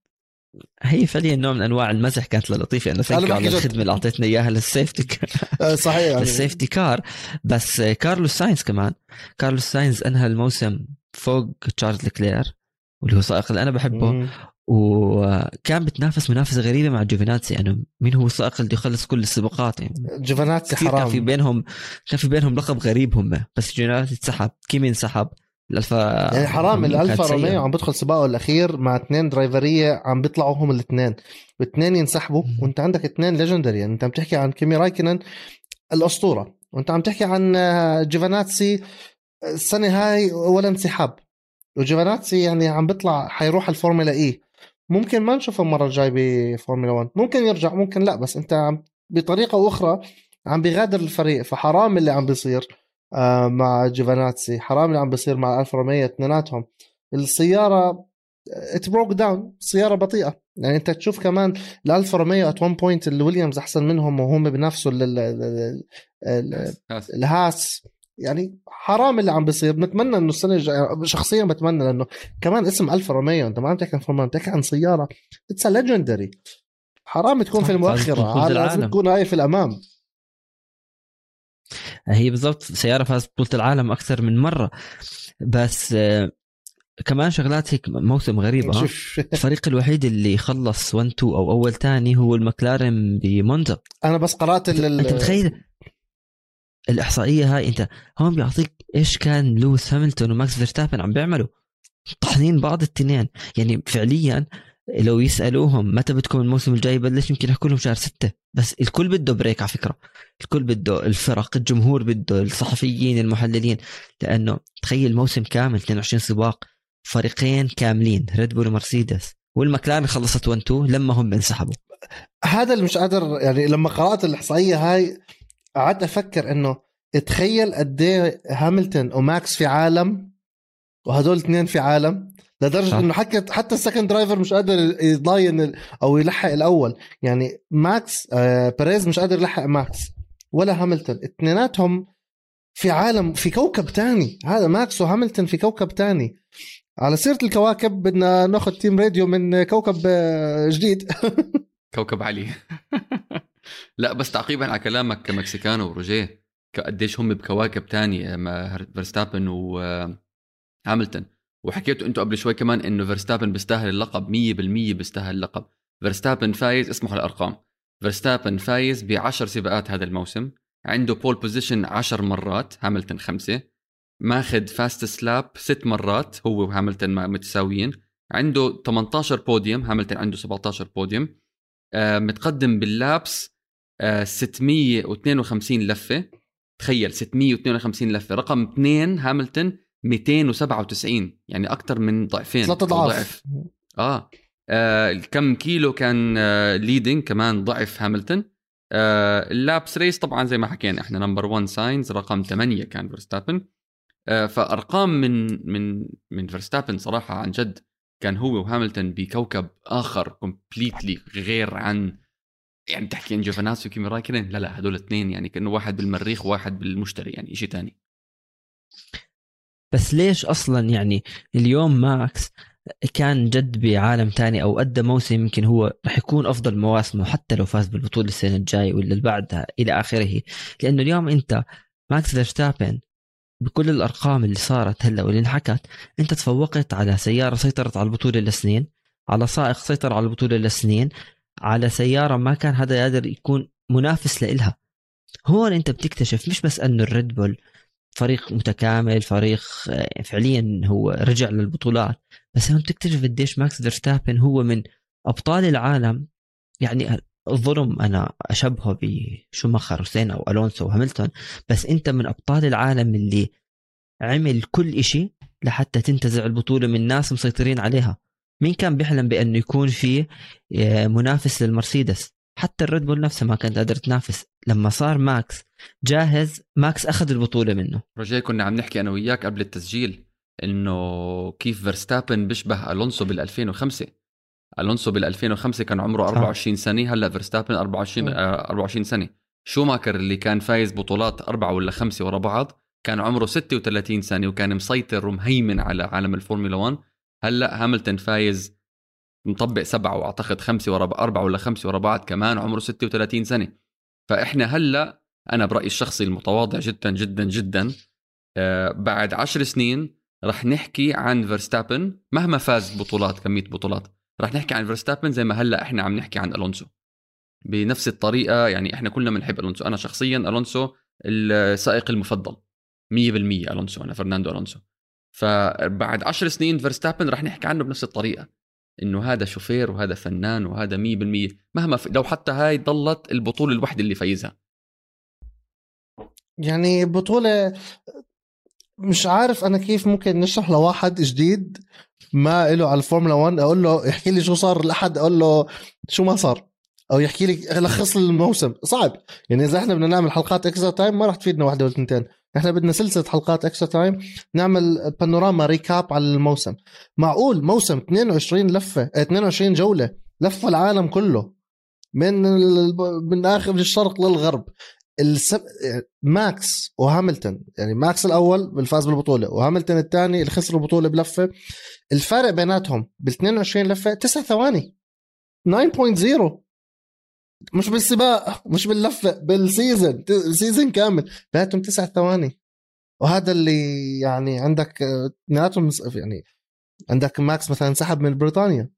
هي فعليا نوع من أنواع المزح كانت للاتيفي انه thank على. الخدمة اللي اعطيتنا إياها لل safety كار آه، صحيح [laughs] يعني. للسيفتي كار بس آه، كارلوس ساينز كمان. كارلوس ساينز أنهى الموسم فوق تشارلز لكلير واللي هو سائق اللي أنا بحبه. مم. وكان بتنافس منافسة غريبة مع جوفيناتسي. يعني مين هو السائق اللي يخلص كل السباقات؟ يعني جوفاناتسي كثير كان في حرام. بينهم كان في بينهم لقب غريب هم بس جوفيناتسي انسحب كيمي انسحب. الألفا يعني حرام الألفا. روميو عم بدخل سباقه الأخير مع اثنين درايفرية عم بيطلعوا هم الاثنين واثنين ينسحبوا. وانت عندك اثنين ليجندري يعني انت عم تحكي عن كيمي رايكنن الأسطورة وانت عم تحكي عن آه، جوفاناتسي السنة هاي ولا انسحاب. وجوفاناتسي يعني عم بيطلع حيروح الفورمولا إي. ممكن ما نشوفه المرة الجاي بفورمولا 1 ممكن يرجع ممكن لا بس انت عم بطريقة أخرى عم بيغادر الفريق فحرام اللي عم بيصير. آه، مع جوفاناتسي حرام اللي عم بيصير مع الفا روميو اثنيناتهم. السيارة it broke down سيارة بطيئة. يعني أنت تشوف كمان الالفا روميو at one point الويليامز أحسن منهم وهم آسف. الهاس. يعني حرام اللي عم بيصير. بنتمنى إنه السنة الجايه شخصيا بتمنى لأنه كمان اسم الفا روميو أنت ما عم تحكي عن فورمولا عم تحكي عن سيارة. it's legendary حرام تكون في المؤخره لازم. تكون هاي في الأمام. هي بالضبط سيارة فازت بطوله العالم أكثر من مرة. بس آه، كمان شغلات هيك موسم غريب ها شوف. [laughs] الفريق الوحيد اللي خلص 1 2 أو أول ثاني هو المكلارن بمونزا. أنا بس قرأت ال- أنت متخيل؟ الإحصائية هاي أنت هون بيعطيك إيش كان لويس هاملتون وماكس فيرستابن عم بيعملوا؟ طحنين بعض التنين. يعني فعليا لو يسألوهم متى بدكم الموسم الجاي يبلش يمكن يحكوا لهم شهر ستة. بس الكل بده break على فكرة. الكل بده الفرق الجمهور بده الصحفيين المحللين. لأنه تخيل موسم كامل 22 سباق فريقين كاملين ريد بول ومرسيدس. والمكلارن خلصت 1 2 لما هم انسحبوا. هذا اللي مش قادر يعني لما قرأت الإحصائية هاي قعدت أفكر إنه تخيل قد إيه هاملتون وماكس في عالم وهدول اثنين في عالم لدرجة. إنه حتى حتى ال second driver مش قادر يضاين أو يلحق الأول. يعني ماكس آه بيريز مش قادر يلحق ماكس ولا هاملتون. اثنيناتهم في عالم في كوكب تاني. هذا ماكس وهاملتون في كوكب تاني. على سيرة الكواكب بدنا ناخذ team radio من كوكب آه، جديد. [laughs] كوكب علي. لا بس تعقيبا على كلامك كمكسيكانو وروجيه قديش هم بكواكب تانية ما فيرستابن وهاملتون وحكيتوا أنتم قبل شوي كمان إنه فيرستابن بيستاهل اللقب 100% بيستاهل اللقب. فيرستابن فايز اسمحوا الارقام فيرستابن فايز ب 10 سباقات هذا الموسم. عنده pole position 10 مرات هاملتون خمسة. ماخذ fastest lap ست مرات هو وهاملتون متساويين. عنده 18 بوديوم هاملتون عنده 17 بوديوم آه، متقدم بال laps آه، 652 لفة. تخيل 652 لفة. رقم اثنين هاملتون 297 يعني أكثر من ضعفين ثلاث أضعاف. آه, آه كم كيلو كان آه leading كمان ضعف هاملتون. آه ال laps race طبعا زي ما حكينا إحنا number one since رقم 8 كان فيرستابن. آه فأرقام من من من فيرستابن صراحة عن جد كان هو وهاملتون بكوكب آخر completely غير عن يعني تحكي عن جوفيناتسي وكيمي رايكنن لا لا هدول اثنين يعني كأنه واحد بالمريخ وواحد بالمشتري يعني شيء تاني. بس ليش أصلا يعني اليوم ماكس كان جد بعالم تاني أو أدى موسم يمكن هو رح يكون أفضل مواسمه حتى لو فاز بالبطولة السنة الجاية ولا اللي بعدها إلى آخره. لأنه اليوم أنت ماكس فيرستابن بكل الأرقام اللي صارت هلأ واللي انحكت أنت تفوقت على سيارة سيطرت على البطولة لسنين على سائق سيطر على البطولة لسنين على سيارة ما كان حدا قادر يكون منافس لإلها. هون أنت بتكتشف مش بس أنه الريد بول فريق متكامل فريق آه، فعليا هو رجع للبطولات. بس هون تكتشف قديش ماكس فيرستابن هو من أبطال العالم يعني الظلم أنا أشبهه بشوماخر وسينا وألونسو وهاملتون بس أنت من أبطال العالم اللي عمل كل إشي لحتى تنتزع البطولة من ناس مسيطرين عليها. مين كان بيحلم بأنه يكون في آه، منافس للمرسيدس؟ حتى الريد بول نفسها ما كانت قادره تنافس لما صار ماكس جاهز ماكس أخذ البطولة منه. رجاء كنا عم نحكي أنا وياك قبل التسجيل إنه كيف فيرستابن بيشبه ألونسو بال 2005 ألونسو بال 2005 كان عمره 24 سنة هلأ فيرستابن 24 مم. آه، 24 سنة. شوماخر اللي كان فايز بطولات أربعة ولا خمسة ورا بعض كان عمره 36 سنة وكان مسيطر ومهيمن على عالم الفورمولا 1 هلأ هاملتون فايز مطبق سبعة وأعتقد خمسة ورا أربعة ولا خمسة ورا بعض كمان عمره 36 سنة. فإحنا هلأ أنا برأيي الشخصي المتواضع جدا جدا جدا آه، بعد عشر سنين رح نحكي عن فيرستابن مهما فاز بطولات كمية بطولات. رح نحكي عن فيرستابن زي ما هلأ إحنا عم نحكي عن ألونسو. بنفس الطريقة يعني إحنا كلنا بنحب ألونسو. أنا شخصيا ألونسو السائق المفضل 100% ألونسو أنا فرناندو ألونسو. فبعد عشر سنين فيرستابن رح نحكي عنه بنفس الطريقة. إنه هذا شوفير وهذا فنان وهذا 100% مهما ف... لو حتى هاي ضلت البطولة الوحدة اللي فايزها. يعني بطولة مش عارف أنا كيف ممكن نشرح لواحد جديد ما له على الفورمولا 1 أقول له يحكي لي شو صار الاحد أقول له شو ما صار؟ أو يحكي لي لخص الموسم. صعب. يعني إذا إحنا بدنا نعمل حلقات extra time ما راح تفيدنا واحدة ولا اثنتين إحنا بدنا سلسلة حلقات extra time نعمل بانوراما recap على الموسم. معقول موسم 22 لفة آه 22 جولة لف العالم كله. من. من آخر الشرق للغرب. السب... ماكس وهاملتون يعني ماكس الأول اللي فاز بالبطولة وهاملتون الثاني اللي خسر البطولة بلفة. الفرق بيناتهم بال 22 لفة 9 ثواني. 9.0 مش بالسباق مش باللفه بال season ال season كامل. بيناتهم 9 ثواني. وهذا اللي يعني عندك اثنيناتهم يعني عندك ماكس مثلا سحب من بريطانيا.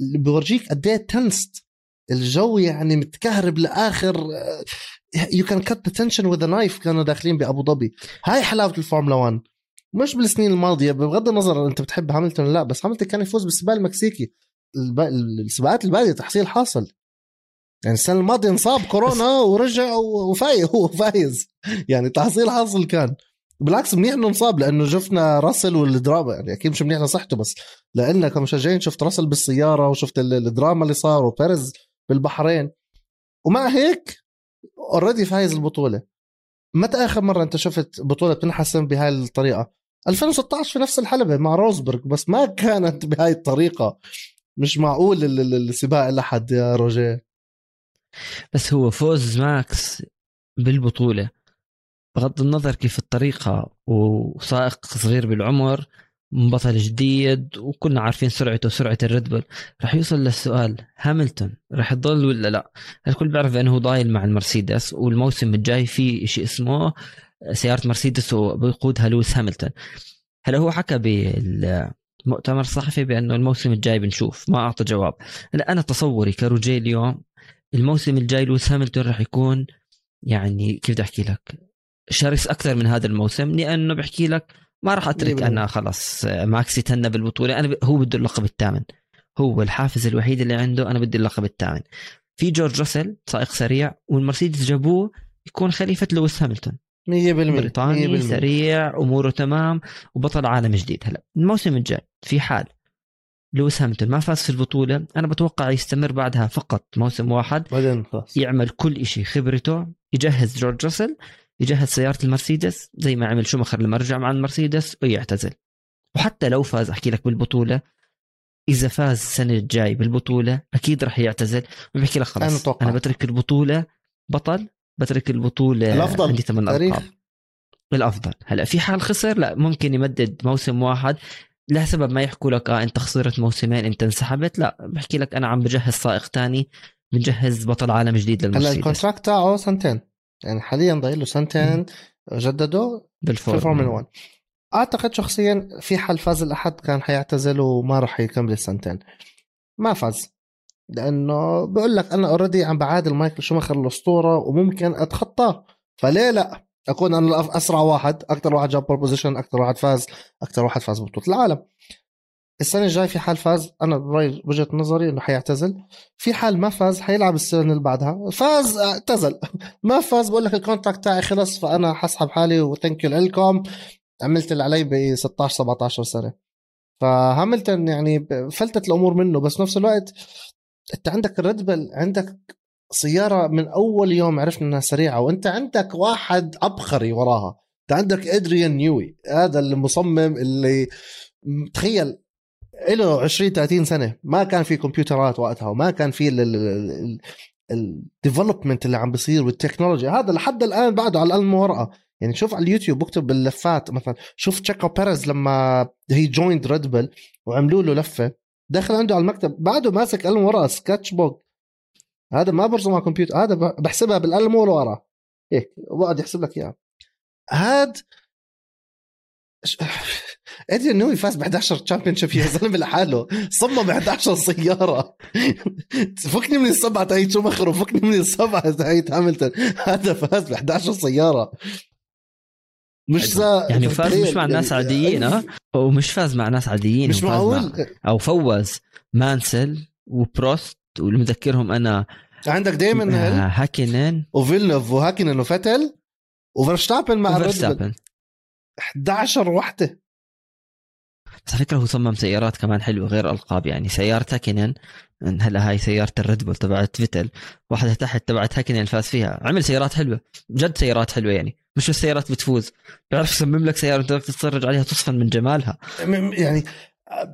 اللي بورجيك قد إيه tensed الجو يعني متكهرب لآخر you can cut the tension with a knife كانوا داخلين بأبو ظبي. هاي حلاوة الفورمولا 1 مش بالسنين الماضية بغض النظر أنت بتحب هاملتون لأ بس هاملتون كان يفوز بالسباق المكسيكي. السباقات الباقيه تحصيل حاصل. يعني السنة الماضية انصاب كورونا ورجع وفايز هو فايز. يعني تحصيل حاصل كان. بالعكس منيح إنه انصاب لأنه شفنا راسل والدراما. يعني أكيد مش منيح لصحته بس لانك كمشجعين شفت راسل بالسيارة وشفت الدراما اللي صار وبيريز بالبحرين. ومع هيك already فايز البطولة. متى اخر مرة أنت شفت بطولة بتنحسم بهاي الطريقة. 2016 في نفس الحلبة مع روزبرغ بس ما كانت بهاي الطريقة. مش معقول السباق لحد يا روجيه. بس هو فوز ماكس بالبطولة. بغض النظر كيف الطريقة وسائق صغير بالعمر بطل جديد وكنا عارفين سرعته وسرعة الريد بول. رح يوصل للسؤال هاملتون رح يضل ولا لا؟ الكل بيعرف انه ضايل مع المرسيدس والموسم الجاي في شيء اسمه سيارة مرسيدس وبيقودها لويس هاملتون. هلا هو حكى بالمؤتمر الصحفي بأنه الموسم الجاي بنشوف ما أعطى جواب. هلا أنا تصوري كروجي اليوم الموسم الجاي لويس هاملتون رح يكون يعني كيف بدي أحكي لك؟ شرس أكثر من هذا الموسم لأنه بحكي لك ما راح أترك أنا خلاص ماكس يتهنى بالبطولة. أنا ب... هو بده اللقب الثامن. هو الحافز الوحيد اللي عنده أنا بدي اللقب الثامن. في جورج راسل سائق سريع والمرسيدس جابوه يكون خليفة لويس هاملتون. 100% بريطاني 100% سريع أموره تمام وبطل عالم جديد. هلا الموسم الجاي في حال لويس هاملتون ما فاز في البطولة. أنا بتوقع يستمر بعدها فقط. موسم واحد بعدين خلاص. يعمل كل شيء خبرته يجهز جورج راسل يجهز سيارة المرسيدس زي ما عمل شومخر لما رجع مع المرسيدس ويعتزل. وحتى لو فاز أحكي لك بالبطولة إذا فاز السنة الجاي بالبطولة أكيد راح يعتزل. وبحكي لك خلاص أنا, أنا بترك البطولة بطل بترك البطولة الأفضل عندي ثمان القاب الأفضل. هلأ في حال خسر لأ ممكن يمدد موسم واحد. لسبب ما يحكوا لك آه أنت خسرت موسمين أنت انسحبت لا بحكي لك أنا عم بجهز سائق ثاني بنجهز بطل عالم جديد للمرسيدس. هلا ال contract تاعه سنتين يعني حاليا ضايل له سنتين جددوا في الفورمولا 1 أعتقد شخصيا في حال فاز الأحد كان حيعتزل وما راح يكمل السنتين. ما فاز لأنه بقول لك أنا already عم بعادل مايكل شوماخر الأسطورة وممكن أتخطاه فليه لا؟ أكون أنا أسرع واحد أكثر واحد جاب بوزيشن أكثر واحد فاز أكثر واحد فاز ببطولة العالم. السنة الجاي في حال فاز أنا برأيي وجهة نظري إنه حيعتزل. في حال ما فاز حيلعب السنة اللي بعدها. فاز اعتزل. [laughs] ما فاز بقول لك ال contract تاعي خلص فأنا حسحب حالي و thank you لكم عملت اللي علي ب 16 17 سنة. فهاملتون يعني فلتت الأمور منه بس نفس الوقت أنت عندك الريد بل عندك سيارة من أول يوم عرفنا إنها سريعة وأنت عندك واحد عبقري وراها. أنت عندك ادريان نيوي هذا المصمم اللي تخيل له 20 30 سنة. ما كان في كمبيوترات وقتها وما كان في ال development اللي عم بيصير والتكنولوجيا هذا لحد الآن بعده على القلم ورقة. يعني شوف على اليوتيوب بكتب باللفات مثلا. شوف تشيكو بيريز لما هي joined ريد بل وعملوا له لفة. داخل عنده على المكتب بعده ماسك قلم ورقة sketch book هذا ما برسم على الكمبيوتر هذا بحسبها بالقلم ورقة هيك وبقعد يحسب لك إياها. هاد ادريان [laughs] فاز ب 11 championship يا زلمه لحاله. صمم 11 سيارة. [laughs] فكني من السبعة تاعت شومخر وفكني من السبعة تاعت هاملتون. هذا فاز ب 11 سيارة. مش سا... يعني فاز مش مع ناس عاديين ها ومش فاز مع ناس عاديين مش معقول؟ مع... أو فوز مانسل وبروست واللي مذكرهم أنا عندك دايما هاكينن وفيلنوف وهاكينن وفتل وفرشتابن مع وفرشتابن 11 وحدة. بس على فكرة هو صمم سيارات كمان حلوة غير ألقاب يعني. سيارة هاكينن هلا هاي سيارة الريد بول تبعت فيتل. واحدة تحت تبعت هاكينن فاز فيها. عمل سيارات حلوة. جد سيارات حلوة يعني. مش السيارات بتفوز. بيعرف يصمم لك سيارة انت تتفرج عليها تصفن من جمالها. يعني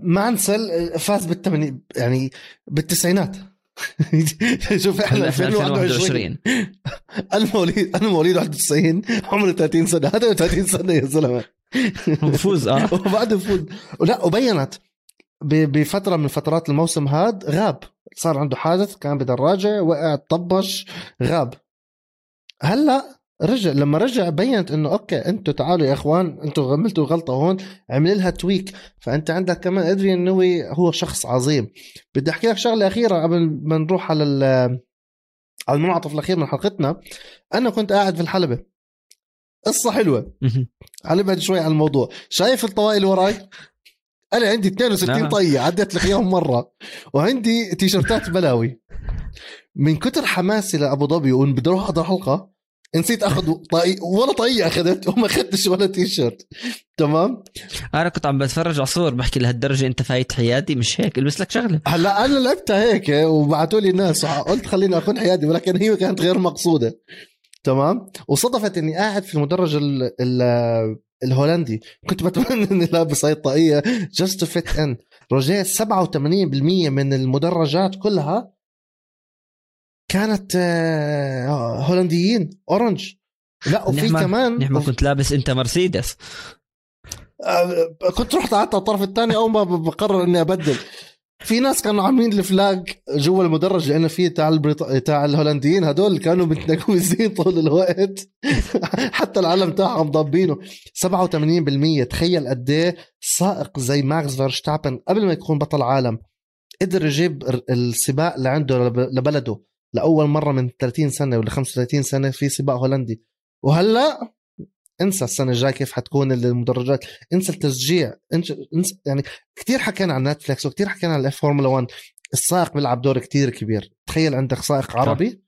مانسل فاز بالثمانين يعني بالتسعينات. [laughs] شوف إحنا هلا في 2021 2021 أنا مواليد أنا مواليد 91 عمري 30 سنة. هذا 30 سنة يا زلمة. بفوز آه. [laughs] وبعد فوز. لا وبينت. بفترة من فترات الموسم هاد غاب. صار عنده حادث كان بدراجة وقع طبش غاب. هلأ رجع لما رجع بينت إنه أوكي أنتوا تعالوا يا إخوان أنتوا عملتوا غلطة هون عمل لها tweak فأنت عندك كمان ادريان نيوي هو شخص عظيم. بدي أحكي لك شغلة أخيرة قبل ما نروح على على المنعطف الأخير من حلقتنا. أنا كنت قاعد في الحلبة. قصة حلوة. هنبعد شوي عن الموضوع. شايف الطواقي اللي وراي؟ أنا عندي 62 نعم. طية عديت لك إياهم مرة. وعندي تيشرتات بلاوي. من كتر حماسي لأبو ظبي وإن بدي أروح احضر حلقة نسيت أخذ طاقي ولا طاقية أخذت وما أخذتش ولا تيشرت تمام؟ أنا كنت عم بتفرج على صور بحكي لهالدرجة أنت فايت حياتي مش هيك البس لك شغلة. هلأ أنا لعبتها هيك وبعثوا لي الناس قلت خليني أكون حياتي ولكن هي كانت غير مقصودة. تمام؟ وصدفت إني قاعد في المدرج ال ال الهولندي. كنت بتمنى إني لابس هاي الطاقية just to fit in رجعت 87% من المدرجات كلها كانت آه، هولنديين orange. لا وفي نحن- كمان نحن كنت لابس أنت مرسيدس. آه، كنت رحت قعدت على الطرف الثاني أول ما بقرر إني أبدل. في ناس كانوا عاملين ال flag جوا المدرج لأنه في تاع البريط... تاع الهولنديين هدول كانوا متنكوزين طول الوقت. [laughs] حتى العلم تاعهم ضابينه. 87% تخيل قد إيه سائق زي ماكس فيرستابن قبل ما يكون بطل عالم قدر يجيب ال- السباق لعنده لب- لبلده. لأول مرة من 30 سنة ولا 35 سنة في سباق هولندي. وهلأ انسى السنة الجاية كيف حتكون المدرجات. انسى التشجيع. انسى يعني كثير حكينا عن نتفلكس وكثير حكينا عن الاف فورمولا 1 السائق بيلعب دور كتير كبير. تخيل عندك سائق عربي.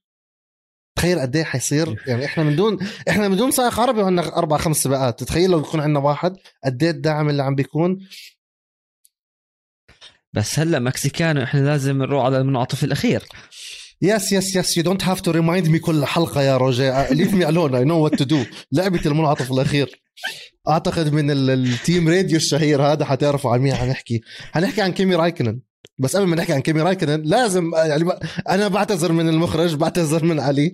تخيل قد إيه حيصير. يعني إحنا من دون إحنا من دون سائق عربي عندنا أربع خمس سباقات. تخيل لو يكون عندنا واحد قد إيه الدعم اللي عم بيكون. بس هلأ مكسيكانو إحنا لازم نروح على المنعطف الأخير. yes yes yes you don't have to remind me كل حلقة يا روجي. leave me alone I know what to do لعبة المنعطف الأخير. أعتقد من ال- ال team radio الشهير هذا حتعرفوا عن مين حنحكي. حنحكي عن كيمي رايكنن. بس قبل ما نحكي عن كيمي رايكنن لازم يعني ب- أنا بعتذر من المخرج بعتذر من علي.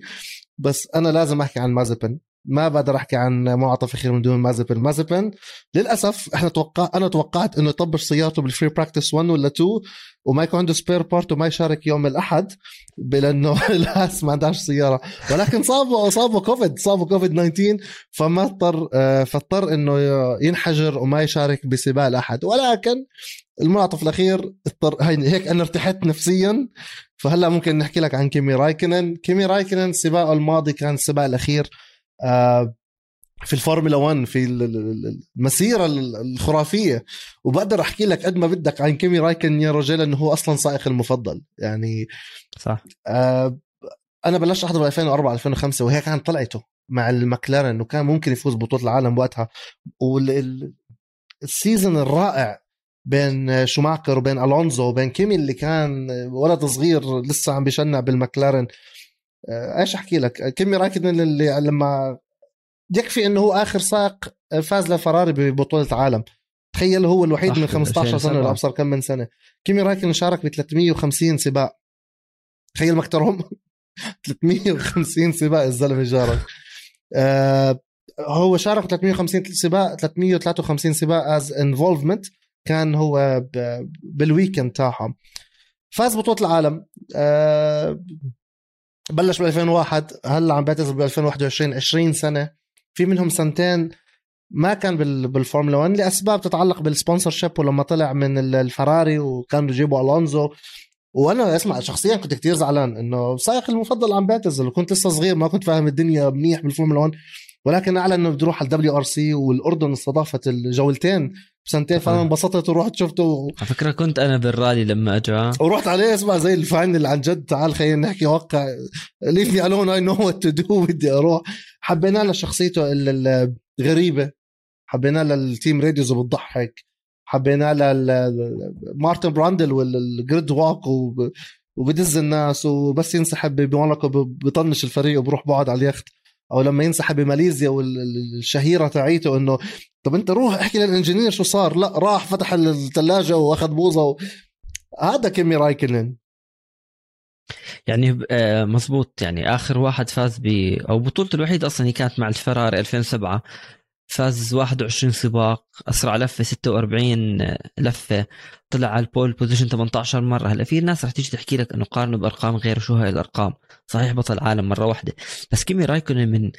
بس أنا لازم أحكي عن مازبن. ما بقدر أحكي عن منعطف اخير من دون مازبن. مازبن للأسف إحنا توقع أنا توقعت إنه يطبش سيارته بال free practice 1 ولا 2 وما يكون عنده spare part وما يشارك يوم الأحد لأنه [laughs] الهاس ما عندهاش سيارة. ولكن صابه صابه كوفيد صابه كوفيد 19 فما اضطر آه، فاضطر إنه ينحجر وما يشارك بسباق الأحد. ولكن المنعطف الأخير اضطر هي- هيك أنا ارتحت نفسيا. فهلأ ممكن نحكي لك عن كيمي رايكنن. كيمي رايكنن سباقه الماضي كان السباق الأخير في الفورمولا 1 في ال- ال- ال- المسيرة ال- الخرافية. وبقدر أحكي لك قد ما بدك عن كيمي رايكنن يا رجال إنه هو أصلا سائق المفضل. يعني صح. آه أنا بلشت احضر ب 2004 2005 وهي كانت طلعته مع المكلارن وكان ممكن يفوز بطولة العالم وقتها. وال season الرائع بين شوماكر وبين ألونزو وبين كيمي اللي كان ولد صغير لسه عم بيشنع بالمكلارن آه، إيش احكي لك؟ كيمي رايكنن اللي لما يكفي انه هو آخر سائق فاز لفراري ببطولة عالم تخيل هو الوحيد من 15 سنة 2007. ولا ابصر كم من سنة. كيمي رايكنن شارك ب 350 سباق. تخيل ما اكثرهم 350 سباق الزلمه شارك آه هو شارك 350 سباق 353 سباق as involvement كان هو بال weekend تاعهم. فاز بطولة العالم. آه بلش ب 2001 هلا عم بيعتزل ب 2021 20 سنة. في منهم سنتين ما كان بال- بالفورمولا 1 لأسباب تتعلق بال sponsorship ولما طلع من ال- الفراري وكانوا يجيبوا ألونزو. وأنا اسمع شخصيا كنت كتير زعلان إنه سائق المفضل عم بيعتزل وكنت لسه صغير ما كنت فاهم الدنيا منيح بالفورمولا 1 ولكن أعلن إنه بده يروح على ال WRC والأردن استضافت الجولتين. بسنتين فانا. انبسطت ورحت شفته على فكرة كنت أنا بالرالي لما اجا ورحت عليه اسمع زي ال fan اللي عن جد. تعال خلينا نحكي وقع leave me alone I know what to do بدي أروح. حبينا له شخصيته ال- ال- الغريبة. حبينا له ال team radios وبتضحك حبينا له مارتن براندل وال grid walk وب- وبدز الناس وبس ينسحب بموناكو. ب- بطنش الفريق وبروح بقعد على اليخت. أو لما ينسحب بماليزيا والشهيره تاعيته إنه طب أنت روح احكي لل engineer شو صار. لا راح فتح الثلاجه وأخذ بوظه و... هذا كيمي رايكنن. يعني آه، مزبوط. يعني آخر واحد فاز ب أو بطولته الوحيدة أصلا هي كانت مع الفراري 2007 فاز 21 سباق أسرع لفه 46 لفه طلع على ال pole position 18 مرة. هلا في ناس رح تيجي تحكي لك إنه قارنه بأرقام غير شو هاي الأرقام. صحيح بطل عالم مرة واحدة. بس كيمي رايكونن من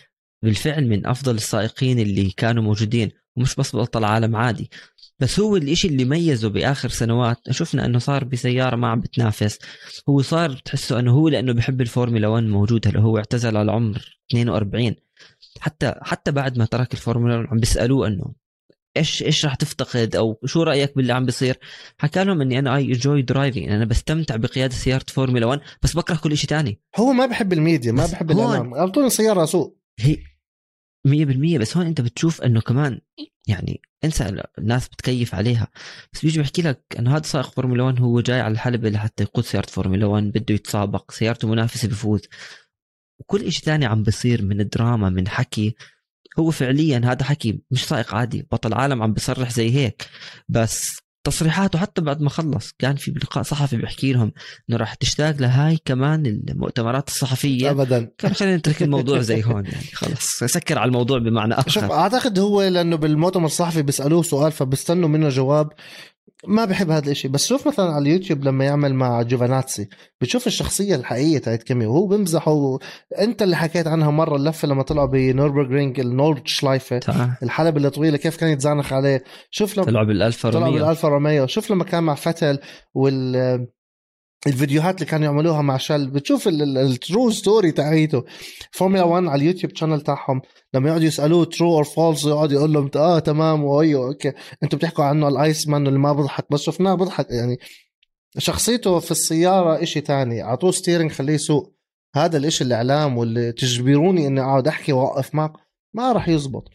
بالفعل من أفضل السائقين اللي كانوا موجودين ومش بس بطل عالم عادي. بس هو الإشي اللي ميزه بآخر سنوات شفنا إنه صار بسيارة ما عم بتنافس. هو صار بتحسه إنه هو لأنه بحب الفورمولا 1 موجود. هلا هو اعتزل على العمر 42 حتى حتى بعد ما ترك الفورمولا 1 عم بيسألوه إنه إيش إيش راح تفتقد أو شو رأيك باللي عم بيصير؟ حكى لهم إني أنا I enjoy driving أنا بستمتع بقيادة سيارة فورمولا 1 بس بكره كل شيء تاني. هو ما بحب الميديا ما بحب الاعلام اعطوني سياره اسوق هي 100% بس هون أنت بتشوف إنه كمان يعني انسى الناس بتكيف عليها. بس بيجي بيحكي لك إنه هذا سائق فورمولا 1 هو جاي على الحلبة لحتى يقود سيارة فورمولا 1 بده يتسابق سيارته منافسة بفوز. وكل إشي تاني عم بصير من دراما من حكي هو فعليا هذا حكي مش سائق عادي بطل عالم عم بصرح زي هيك. بس تصريحاته حتى بعد ما خلص كان في بلقاء صحفي بيحكي لهم إنه راح تشتاق لهاي كمان المؤتمرات الصحفية. ابدا. [laughs] كان خلينا نترك الموضوع زي هون يعني. خلص. سكر على الموضوع بمعنى شوف آخر. أعتقد هو لأنه بالمؤتمر الصحفي بيسألوه سؤال فبيستنوا منه جواب. ما بحب هذا الإشي. بس شوف مثلا على اليوتيوب لما يعمل مع جوفاناتسي بتشوف الشخصية الحقيقية تاعت كيمي وهو بيمزح و... أنت اللي حكيت عنها مرة اللفة لما طلعوا بنوربرغرينج النورد شلايفه الحلبة الطويلة كيف كان يتزانخ عليه. شوف لما طلعوا بالالفا طلعوا روميو بالالفا روميو شوف لما كان مع فتل وال الفيديوهات اللي كانوا يعملوها مع شل بتشوف ال true story تاعيته. فورمولا 1 على اليوتيوب channel تاعهم لما يقعدوا يسألوه true or false يقعد يقول لهم آه تمام وأيوه okay. أنتم بتحكوا عنه ال Iceman اللي ما بضحك بس شفناه بضحك يعني شخصيته في السيارة إشي تاني. أعطوه steering خليه يسوق. هذا الإشي الإعلام واللي تجبروني إني أقعد أحكي وأوقف معك ما راح يزبط.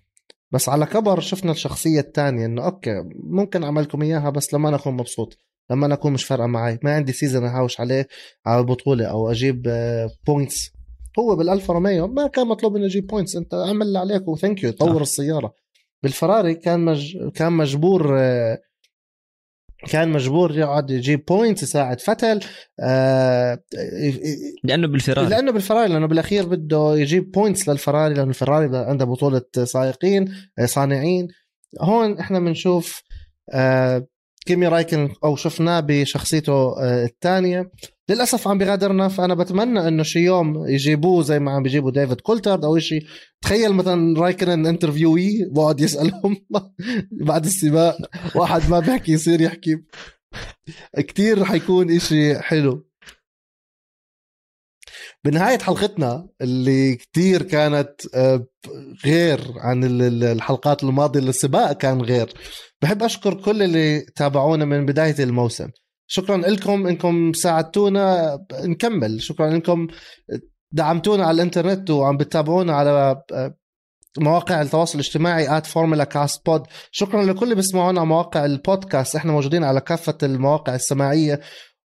بس على كبر شفنا الشخصية الثانية إنه okay ممكن أعملكم إياها بس لما أنا اكون مبسوط. لما أنا أكون مش فارقة معي ما عندي season أهاوش عليه على البطوله أو أجيب points هو بالالفا روميو ما كان مطلوب انه يجيب points أنت أعمل اللي عليك و thank you طور صح. السيارة. بالفراري كان مج... كان مجبور آه، كان مجبور يقعد يجيب points يساعد فتل آه، لأنه بالفراري. لأنه بالفراري لأنه بالأخير بده يجيب points للفراري لأنه الفراري عندها بطولة سائقين آه، صانعين. هون إحنا بنشوف آه، كيمي رايكن أو شفناه بشخصيته آه، الثانية. للأسف عم بغادرنا فانا بتمنى إنه شي يوم يجيبوه زي ما عم بيجيبوا ديفيد كولترد أو شيء تخيل مثلا رايكن interviewer بقعد يسألهم [laughs] بعد السباق. واحد ما بيحكي يصير يحكي. كتير حيكون إشي حلو. بنهاية حلقتنا اللي كتير كانت آه، غير عن ال- ال- الحلقات الماضية السباق كان غير. بحب أشكر كل اللي تابعونا من بداية الموسم. شكرا لكم إنكم ساعدتونا. نكمل. شكرا لكم. دعمتونا على الإنترنت وعم بتتابعونا على آه، مواقع التواصل الاجتماعي at فورمولا كاست بود شكرا لكل اللي بيسمعونا على مواقع البودكاست. إحنا موجودين على كافة المواقع السماعية.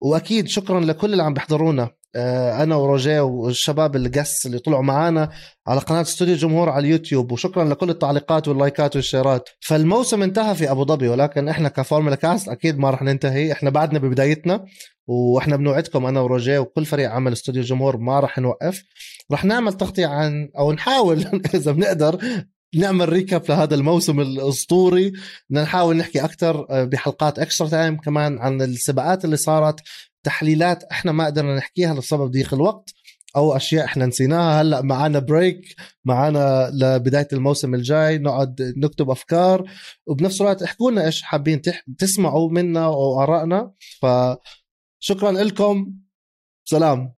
وأكيد شكرا لكل اللي عم بيحضرونا. أنا وروجيه والشباب الجس اللي طلعوا معنا على قناة استوديو جمهور على اليوتيوب. وشكرا لكل التعليقات واللايكات والشيرات. فالموسم انتهى في أبو ظبي ولكن إحنا كفورمولا كاست أكيد ما رح ننتهي. إحنا بعدنا ببدايتنا وإحنا بنوعدكم أنا وروجيه وكل فريق عمل استوديو جمهور ما رح نوقف. رح نعمل تغطية عن أو نحاول [laughs] إذا بنقدر نعمل recap لهذا الموسم الأسطوري. بدنا نحاول نحكي أكثر بحلقات extra time كمان عن السباقات اللي صارت. تحليلات إحنا ما قدرنا نحكيها لسبب ضيق الوقت أو أشياء إحنا نسيناها. هلأ معنا break معنا لبداية الموسم الجاي نقعد نكتب أفكار. وبنفس الوقت احكوا لنا إيش حابين تح... تسمعوا منا وآرائنا. فشكرا لكم. سلام.